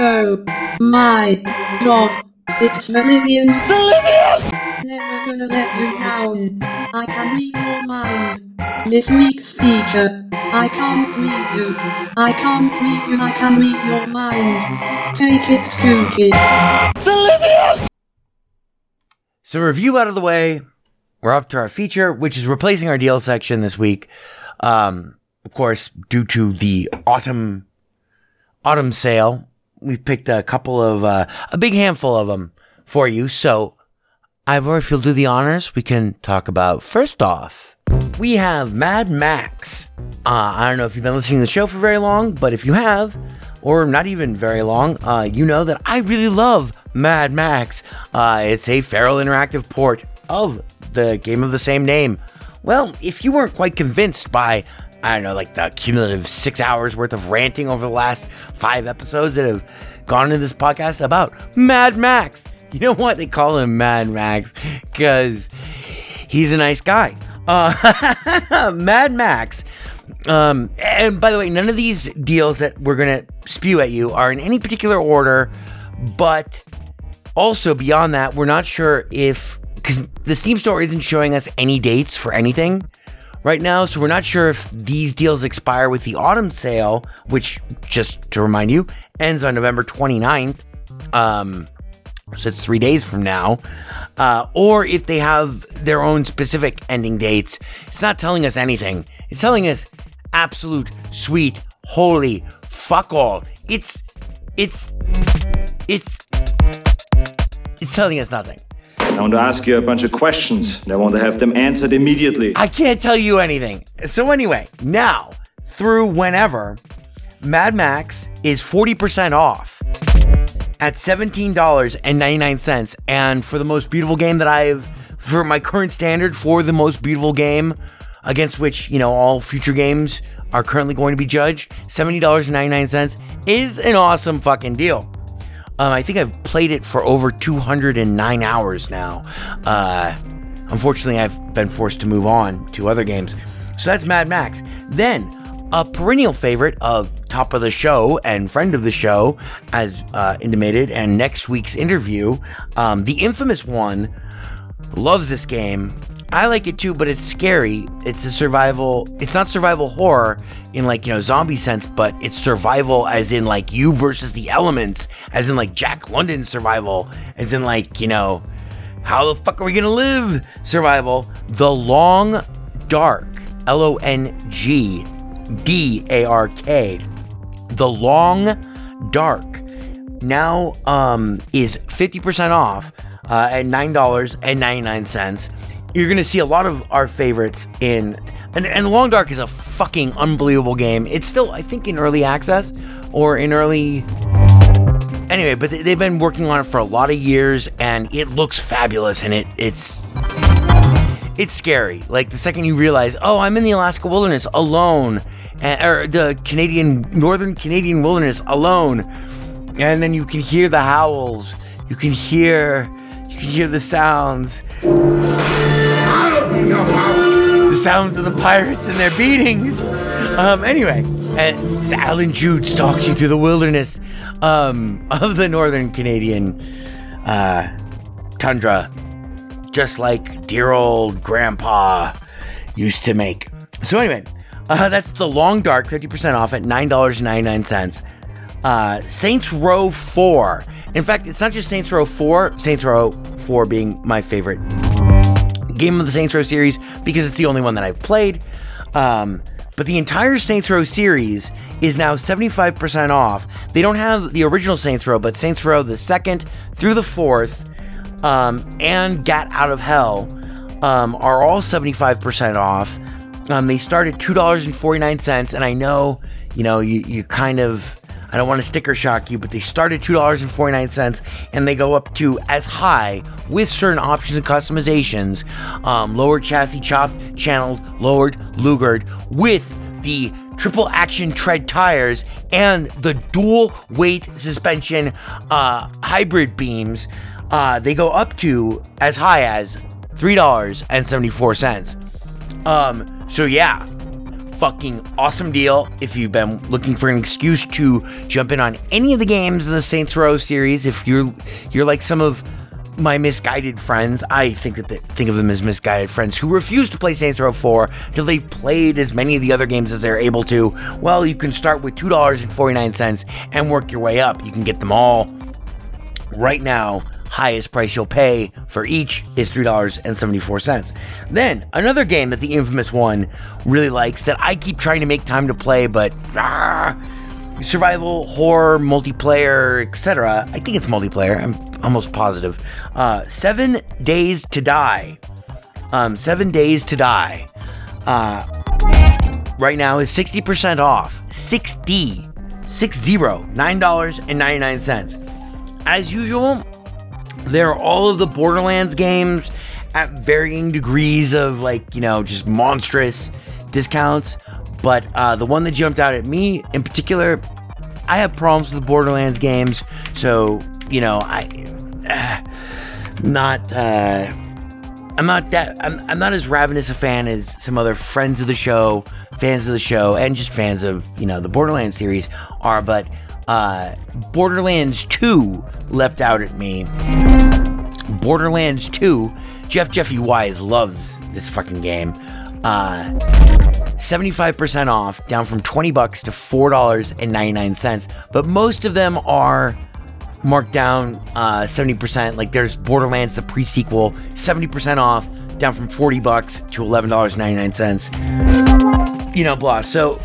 Oh my god. It's Valivians. Valivian! Never gonna let you down. I can read your mind. This week's feature. I can't read you. I can't read you. I can read your mind. Take it, Spooky. Valivian! So, review out of the way. We're up to our feature, which is replacing our deal section this week. Um, of course, due to the autumn autumn sale, we've picked a couple of uh, a big handful of them for you. So, Ivor, if you'll do the honors, we can talk about first off. We have Mad Max. Uh, I don't know if you've been listening to the show for very long, but if you have, or not even very long, uh, you know that I really love Mad Max. Uh, it's a Feral Interactive port of the game of the same name. Well, if you weren't quite convinced by, I don't know, like the cumulative six hours worth of ranting over the last five episodes that have gone into this podcast about Mad Max, you know what? They call him Mad Max because he's a nice guy. Uh, Mad Max. Um, and by the way, none of these deals that we're going to spew at you are in any particular order, but also beyond that, we're not sure if because the Steam store isn't showing us any dates for anything right now, so we're not sure if these deals expire with the autumn sale, which just to remind you, ends on November 29th. Um, so it's three days from now, uh, or if they have their own specific ending dates. It's not telling us anything. It's telling us absolute sweet, holy fuck all. It's, it's, it's, it's telling us nothing. I want to ask you a bunch of questions. and I want to have them answered immediately. I can't tell you anything. So anyway, now through whenever, Mad Max is 40% off at $17.99. And for the most beautiful game that I've, for my current standard, for the most beautiful game against which, you know, all future games are currently going to be judged, $70.99 is an awesome fucking deal. Um, I think I've played it for over 209 hours now. Uh, unfortunately, I've been forced to move on to other games. So that's Mad Max. Then, a perennial favorite of top of the show and friend of the show, as uh, intimated, and next week's interview, um, the infamous one, loves this game. I like it too, but it's scary. It's a survival. It's not survival horror in like, you know, zombie sense, but it's survival as in like you versus the elements, as in like Jack London survival, as in like, you know, how the fuck are we gonna live survival? The Long Dark, L O N G D A R K. The Long Dark now um, is 50% off uh, at $9.99. You're going to see a lot of our favorites in. And, and Long Dark is a fucking unbelievable game. It's still, I think, in early access or in early. Anyway, but they- they've been working on it for a lot of years, and it looks fabulous, and it it's it's scary. Like the second you realize, oh, I'm in the Alaska wilderness alone, and, or the Canadian northern Canadian wilderness alone, and then you can hear the howls, you can hear, you can hear the sounds, the sounds of the pirates and their beatings. Um, anyway, as Allan Jude stalks you through the wilderness um, of the northern Canadian uh, tundra, just like dear old grandpa used to make. So, anyway, uh, that's the Long Dark, 50% off at $9.99. Uh, Saints Row 4. In fact, it's not just Saints Row 4, Saints Row 4 being my favorite game of the Saints Row series because it's the only one that I've played. Um, but the entire Saints Row series is now 75% off. They don't have the original Saints Row, but Saints Row the second through the fourth um, and Gat Out of Hell um, are all 75% off. Um, they start at $2.49, and I know, you know, you, you kind of, I don't want to sticker shock you, but they start at $2.49 and they go up to as high with certain options and customizations um, lowered chassis, chopped, channeled, lowered, lugered with the triple action tread tires and the dual weight suspension uh, hybrid beams. Uh, they go up to as high as $3.74. Um, so yeah, fucking awesome deal. If you've been looking for an excuse to jump in on any of the games in the Saints Row series, if you're you're like some of my misguided friends, I think that they, think of them as misguided friends who refuse to play Saints Row 4 until they've played as many of the other games as they're able to. Well, you can start with two dollars and forty nine cents and work your way up. You can get them all right now highest price you'll pay for each is $3.74. Then, another game that the infamous one really likes that I keep trying to make time to play, but ah, survival, horror, multiplayer, etc. I think it's multiplayer, I'm almost positive. Uh, Seven Days to Die. Um, Seven Days to Die. Uh, right now is 60% off. 6D. 60. $9.99. As usual, there are all of the Borderlands games at varying degrees of like, you know, just monstrous discounts. But uh, the one that jumped out at me in particular, I have problems with the Borderlands games. So, you know, I. Uh, not. Uh, I'm not that. I'm, I'm not as ravenous a fan as some other friends of the show, fans of the show, and just fans of, you know, the Borderlands series are. But uh, Borderlands 2 leapt out at me. Borderlands 2, Jeff Jeffy Wise loves this fucking game. Uh, 75% off, down from 20 bucks to $4.99. But most of them are marked down uh, 70%. Like there's Borderlands, the pre sequel, 70% off, down from 40 bucks to $11.99. You know, blah. So,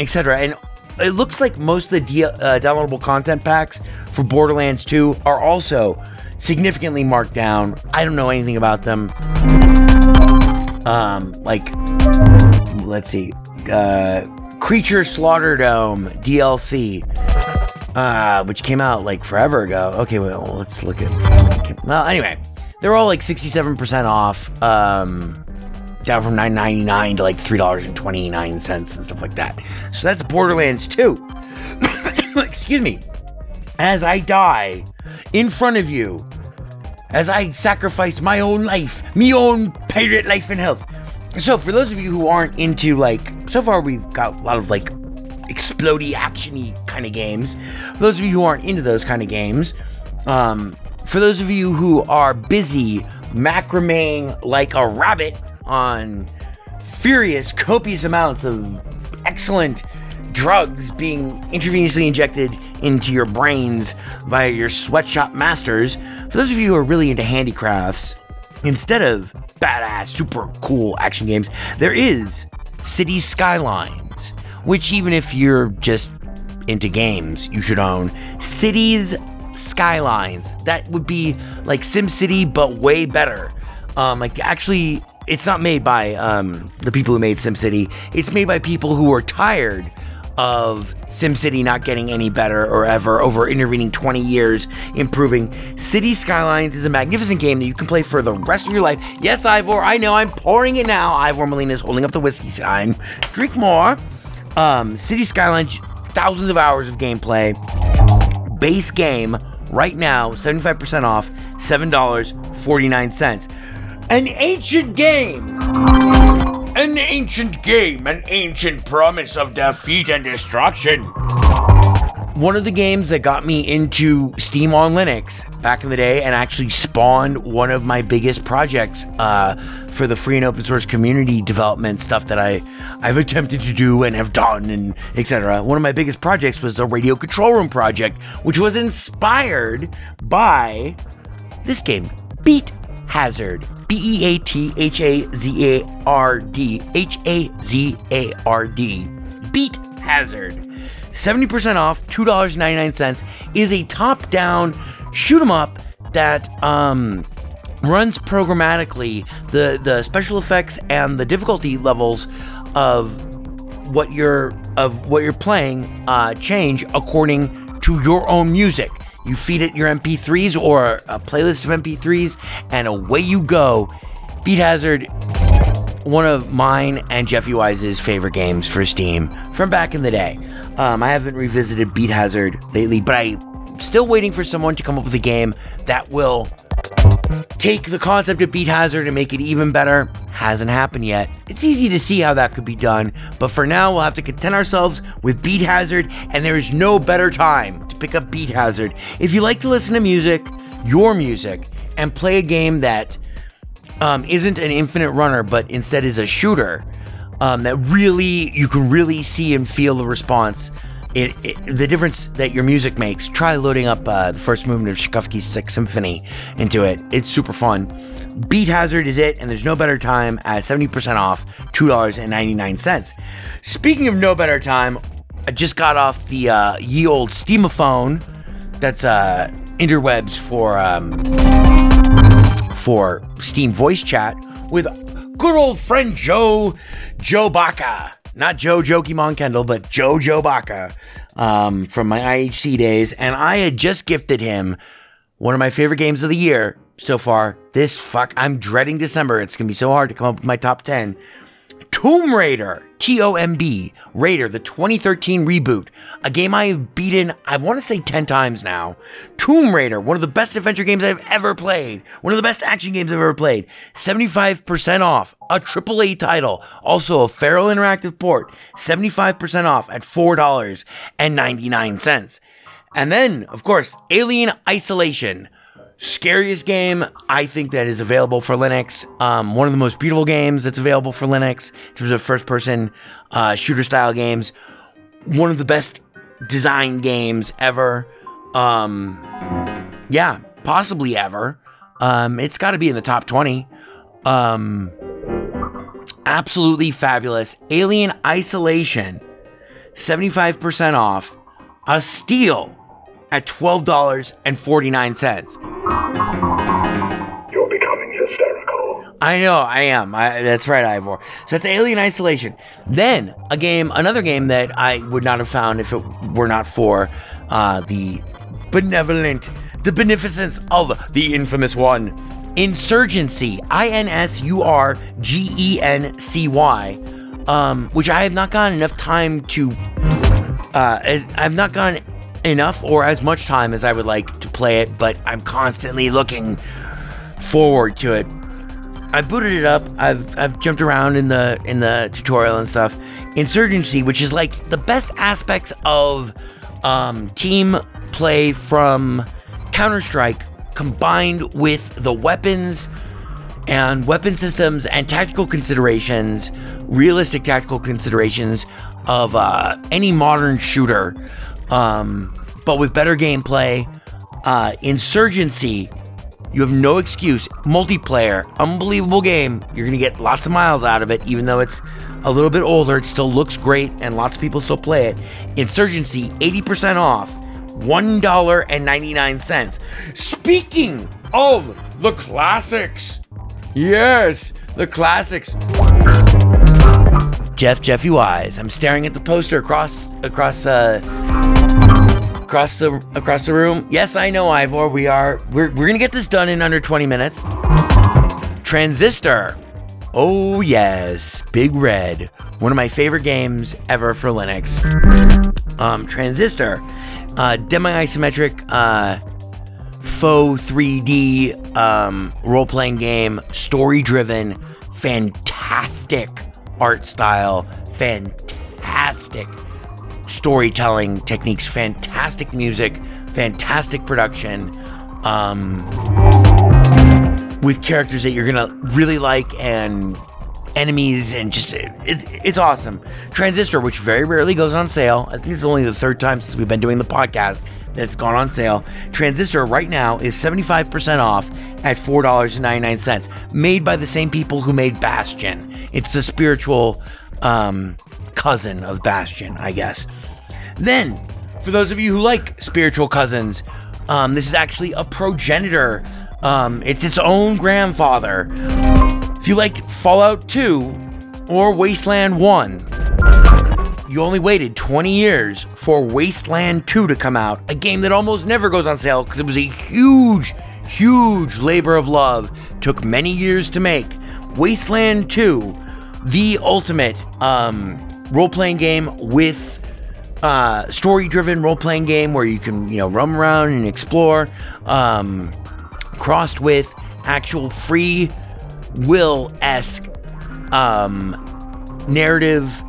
etc. And it looks like most of the de- uh, downloadable content packs for Borderlands 2 are also significantly marked down. I don't know anything about them. Um, like, let's see, uh, Creature Slaughterdome DLC, uh, which came out like forever ago. Okay, well, let's look at. Well, anyway, they're all like 67% off. Um, down from nine ninety nine to like three dollars and twenty nine cents and stuff like that. So that's Borderlands 2. Excuse me. As I die in front of you, as I sacrifice my own life, me own pirate life and health. So for those of you who aren't into like, so far we've got a lot of like explody actiony kind of games. For those of you who aren't into those kind of games, um, for those of you who are busy macrameing like a rabbit on furious, copious amounts of excellent drugs being intravenously injected into your brains via your sweatshop masters. For those of you who are really into handicrafts, instead of badass, super cool action games, there is City Skylines, which, even if you're just into games, you should own. Cities Skylines. That would be like SimCity, but way better. Um, like actually it's not made by um, the people who made SimCity. It's made by people who are tired of SimCity not getting any better or ever over intervening 20 years improving. City Skylines is a magnificent game that you can play for the rest of your life. Yes, Ivor, I know I'm pouring it now. Ivor Molina is holding up the whiskey sign. Drink more. Um, City Skylines, thousands of hours of gameplay. Base game right now, 75% off, $7.49 an ancient game An ancient game, an ancient promise of defeat and destruction. One of the games that got me into Steam on Linux back in the day and actually spawned one of my biggest projects uh, for the free and open source community development stuff that I, I've attempted to do and have done and etc. One of my biggest projects was the Radio Control Room project, which was inspired by this game, Beat Hazard. B E A T H A Z A R D. H A Z A R D. Beat Hazard. 70% off, $2.99 is a top down shoot 'em up that um, runs programmatically. The, the special effects and the difficulty levels of what you're of what you're playing uh, change according to your own music. You feed it your MP3s or a playlist of MP3s, and away you go. Beat Hazard, one of mine and Jeffy Wise's favorite games for Steam from back in the day. Um, I haven't revisited Beat Hazard lately, but I'm still waiting for someone to come up with a game that will take the concept of Beat Hazard and make it even better. Hasn't happened yet. It's easy to see how that could be done, but for now, we'll have to content ourselves with Beat Hazard, and there is no better time to pick up Beat Hazard. If you like to listen to music, your music, and play a game that um, isn't an infinite runner, but instead is a shooter, um, that really, you can really see and feel the response it, it, the difference that your music makes. Try loading up uh, the first movement of Tchaikovsky's Sixth Symphony into it. It's super fun. Beat Hazard is it, and there's no better time at 70% off, $2.99. Speaking of no better time, I just got off the uh, ye old Steamaphone. That's uh, interwebs for um, for Steam voice chat with good old friend Joe Joe Baca not Joe Jokimon Kendall, but Joe Joe Baca um, from my IHC days. And I had just gifted him one of my favorite games of the year so far. This fuck, I'm dreading December. It's to be so hard to come up with my top 10. Tomb Raider, T O M B, Raider, the 2013 reboot, a game I have beaten, I want to say 10 times now. Tomb Raider, one of the best adventure games I've ever played, one of the best action games I've ever played. 75% off, a AAA title, also a Feral Interactive port, 75% off at $4.99. And then, of course, Alien Isolation. Scariest game I think that is available for Linux. Um, one of the most beautiful games that's available for Linux in terms of first person uh, shooter style games. One of the best design games ever. Um, yeah, possibly ever. Um, it's got to be in the top 20. Um, absolutely fabulous. Alien Isolation, 75% off. A steal at $12.49. I know, I am. I, that's right, Ivor. So that's Alien Isolation. Then a game, another game that I would not have found if it were not for uh, the benevolent, the beneficence of the infamous one, Insurgency. I N S U R G E N C Y. Um, which I have not gotten enough time to. Uh, I've not gotten enough or as much time as I would like to play it, but I'm constantly looking forward to it. I booted it up. I've I've jumped around in the in the tutorial and stuff. Insurgency, which is like the best aspects of um, team play from Counter Strike, combined with the weapons and weapon systems and tactical considerations, realistic tactical considerations of uh, any modern shooter um, but with better gameplay. Uh, Insurgency, you have no excuse. Multiplayer, unbelievable game. You're gonna get lots of miles out of it, even though it's a little bit older. It still looks great, and lots of people still play it. Insurgency, 80% off, $1.99. Speaking of the classics, yes, the classics. Jeff Jeffy Wise. I'm staring at the poster across across uh across the across the room. Yes, I know, Ivor. We are we're we're gonna get this done in under 20 minutes. Transistor. Oh yes, Big Red. One of my favorite games ever for Linux. Um, Transistor. Uh, demi-isometric uh, faux 3D um, role-playing game, story-driven, fantastic art style, fantastic storytelling techniques, fantastic music, fantastic production, um, with characters that you're gonna really like and enemies and just it, it's awesome. Transistor, which very rarely goes on sale. I think it's only the third time since we've been doing the podcast that it's gone on sale. Transistor right now is 75% off at $4.99, made by the same people who made Bastion. It's the spiritual um, cousin of Bastion, I guess. Then, for those of you who like spiritual cousins, um, this is actually a progenitor. Um, it's its own grandfather. If you like Fallout 2 or Wasteland 1, you only waited 20 years for Wasteland 2 to come out, a game that almost never goes on sale because it was a huge, huge labor of love. Took many years to make. Wasteland 2, the ultimate um, role playing game with uh, story driven role playing game where you can, you know, roam around and explore, um, crossed with actual free will esque um, narrative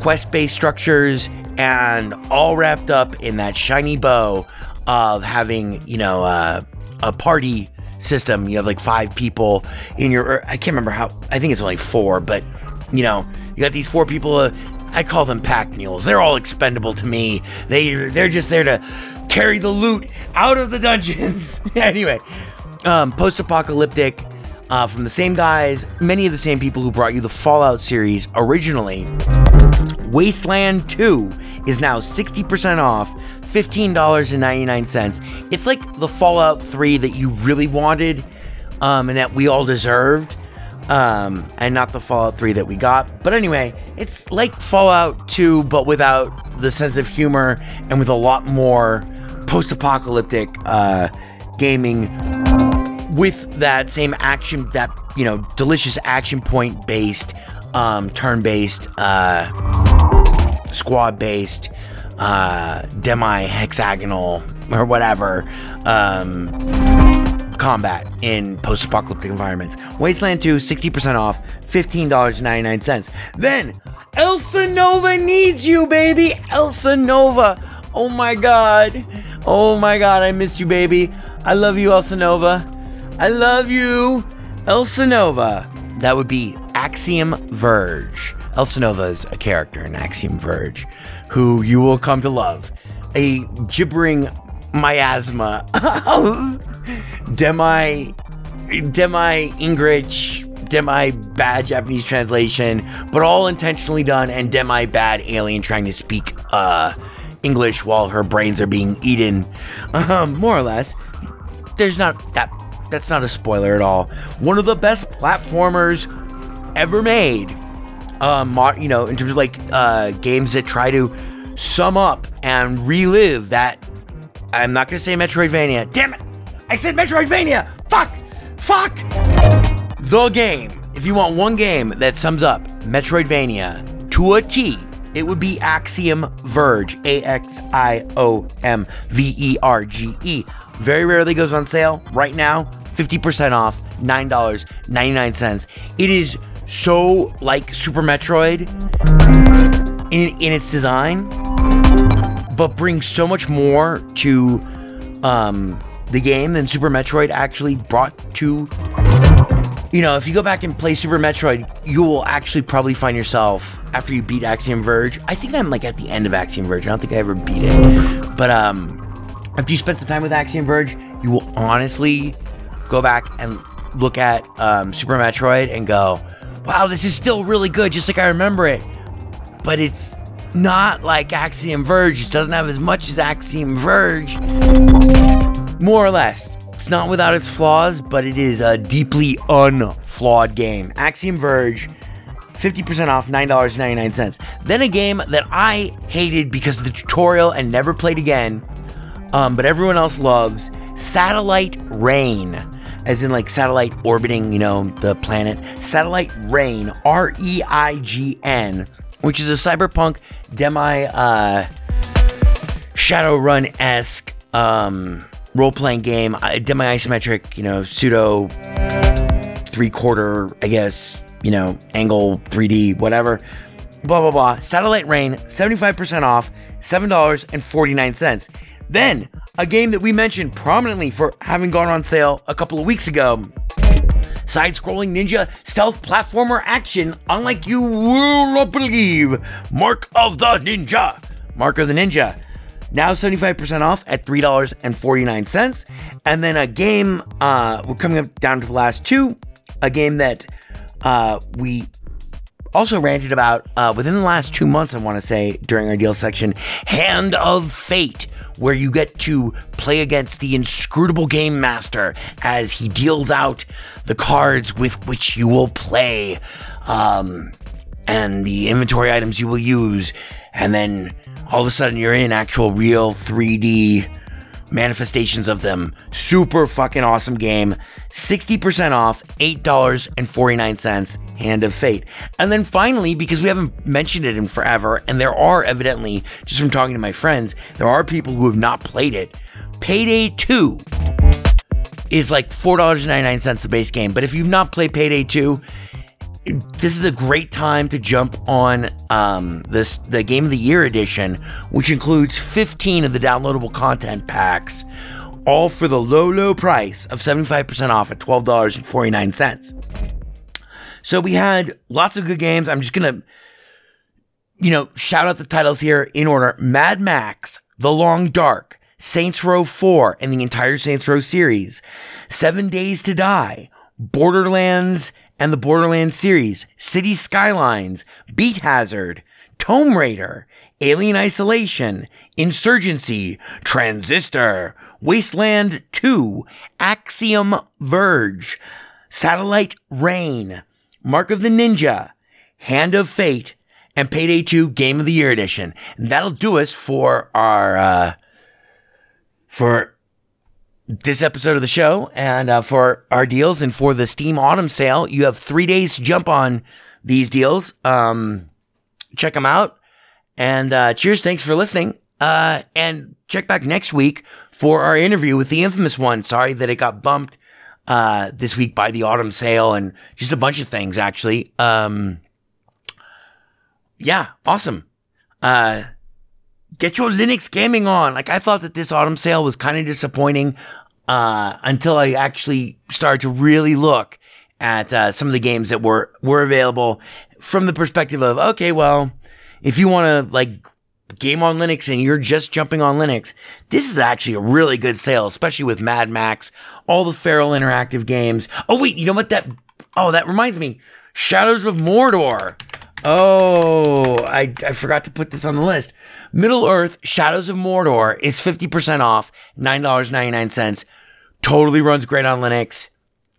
quest based structures and all wrapped up in that shiny bow of having, you know, uh, a party system. You have like five people in your, I can't remember how, I think it's only four, but you know, you got these four people. Uh, I call them pack mules. They're all expendable to me. They they're just there to carry the loot out of the dungeons. anyway, um, post-apocalyptic uh, from the same guys, many of the same people who brought you the Fallout series originally. Wasteland 2 is now 60% off, $15.99. It's like the Fallout 3 that you really wanted um, and that we all deserved, um, and not the Fallout 3 that we got. But anyway, it's like Fallout 2, but without the sense of humor and with a lot more post apocalyptic uh, gaming with that same action, that, you know, delicious action point based, um, turn based, uh, squad based, uh, demi hexagonal or whatever um, combat in post apocalyptic environments. Wasteland 2, 60% off, $15.99. Then, Elsenova needs you, baby! Elsenova! Oh my god! Oh my god, I miss you, baby! I love you, Elsenova! I love you! Elsenova! That would be Axiom Verge. Elsenova is a character in Axiom Verge who you will come to love. A gibbering miasma of demi demi English, demi bad Japanese translation, but all intentionally done and demi bad alien trying to speak uh English while her brains are being eaten. Um, more or less. There's not that that's not a spoiler at all. One of the best platformers ever made. Um, you know, in terms of like uh, games that try to sum up and relive that. I'm not gonna say Metroidvania. Damn it! I said Metroidvania. Fuck! Fuck! The game. If you want one game that sums up Metroidvania to a T, it would be Axiom Verge. A X I O M V E R G E. Very rarely goes on sale. Right now, 50% off, $9.99. It is so like Super Metroid in, in its design, but brings so much more to um, the game than Super Metroid actually brought to. You know, if you go back and play Super Metroid, you will actually probably find yourself after you beat Axiom Verge. I think I'm like at the end of Axiom Verge. I don't think I ever beat it, but um, after you spend some time with Axiom Verge, you will honestly go back and look at um, Super Metroid and go, wow, this is still really good, just like I remember it. But it's not like Axiom Verge. It doesn't have as much as Axiom Verge. More or less. It's not without its flaws, but it is a deeply unflawed game. Axiom Verge, 50% off, $9.99. Then a game that I hated because of the tutorial and never played again, um, but everyone else loves Satellite Reign, as in like satellite orbiting, you know, the planet. Satellite Reign, R E I G N, which is a cyberpunk demi uh, Shadowrun esque um, role playing game, uh, demi isometric, you know, pseudo three quarter, I guess, you know, angle 3D, whatever. Blah blah blah. Satellite Reign, 75% off, $7.49. Then, a game that we mentioned prominently for having gone on sale a couple of weeks ago. Side scrolling ninja stealth platformer action, unlike you will not believe. Mark of the Ninja. Mark of the Ninja. Now 75% off at $3.49. And then a game, uh, we're coming up down to the last two. A game that uh, we also ranted about uh, within the last two months, I want to say, during our deal section Hand of Fate, where you get to play against the inscrutable game master as he deals out the cards with which you will play um, and the inventory items you will use. And then all of a sudden, you're in actual real 3D manifestations of them. Super fucking awesome game. 60% off, $8.49, Hand of Fate. And then finally, because we haven't mentioned it in forever, and there are evidently, just from talking to my friends, there are people who have not played it. Payday 2 is like $4.99 the base game. But if you've not played Payday 2, this is a great time to jump on um, this the game of the year edition, which includes 15 of the downloadable content packs, all for the low, low price of 75% off at $12.49. So we had lots of good games. I'm just gonna, you know, shout out the titles here in order: Mad Max, The Long Dark, Saints Row 4, and the entire Saints Row series, Seven Days to Die, Borderlands and the Borderlands series, City Skylines, Beat Hazard, Tomb Raider, Alien Isolation, Insurgency, Transistor, Wasteland 2, Axiom Verge, Satellite Reign, Mark of the Ninja, Hand of Fate, and Payday 2 Game of the Year Edition. And that'll do us for our, uh, for this episode of the show and uh, for our deals and for the Steam Autumn sale. You have three days to jump on these deals. Um, check them out. And uh, cheers. Thanks for listening. Uh, and check back next week for our interview with the infamous one. Sorry that it got bumped uh, this week by the autumn sale and just a bunch of things, actually. Um, yeah, awesome. Get your Linux gaming on. Like I thought that this autumn sale was kind of disappointing uh, until I actually started to really look at uh, some of the games that were were available from the perspective of okay, well, if you want to like game on Linux and you're just jumping on Linux, this is actually a really good sale, especially with Mad Max, all the Feral Interactive games. Oh wait, you know what? That oh that reminds me, Shadows of Mordor. Oh, I, I forgot to put this on the list. Middle Earth Shadows of Mordor is 50% off, $9.99. Totally runs great on Linux.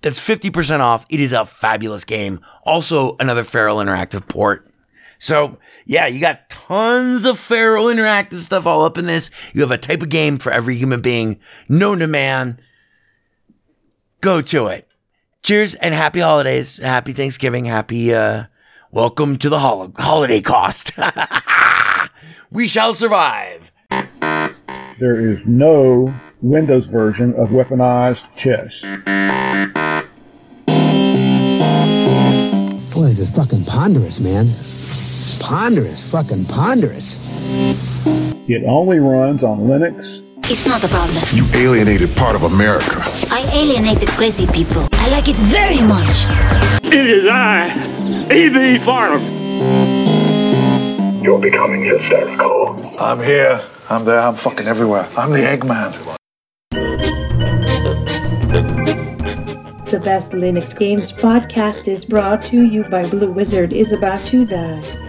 That's 50% off. It is a fabulous game. Also, another Feral Interactive port. So, yeah, you got tons of Feral Interactive stuff all up in this. You have a type of game for every human being known to man. Go to it. Cheers and happy holidays. Happy Thanksgiving. Happy, uh, welcome to the hol- holiday cost. we shall survive. There is no Windows version of weaponized chess. Boy, this is fucking ponderous, man. Ponderous, fucking ponderous. It only runs on Linux. It's not a problem. You alienated part of America. I alienated crazy people. I like it very much. It is I, E.B. Farnum. You're becoming hysterical. I'm here. I'm there. I'm fucking everywhere. I'm the Eggman. The Best Linux Games podcast is brought to you by Blue Wizard is About to Die.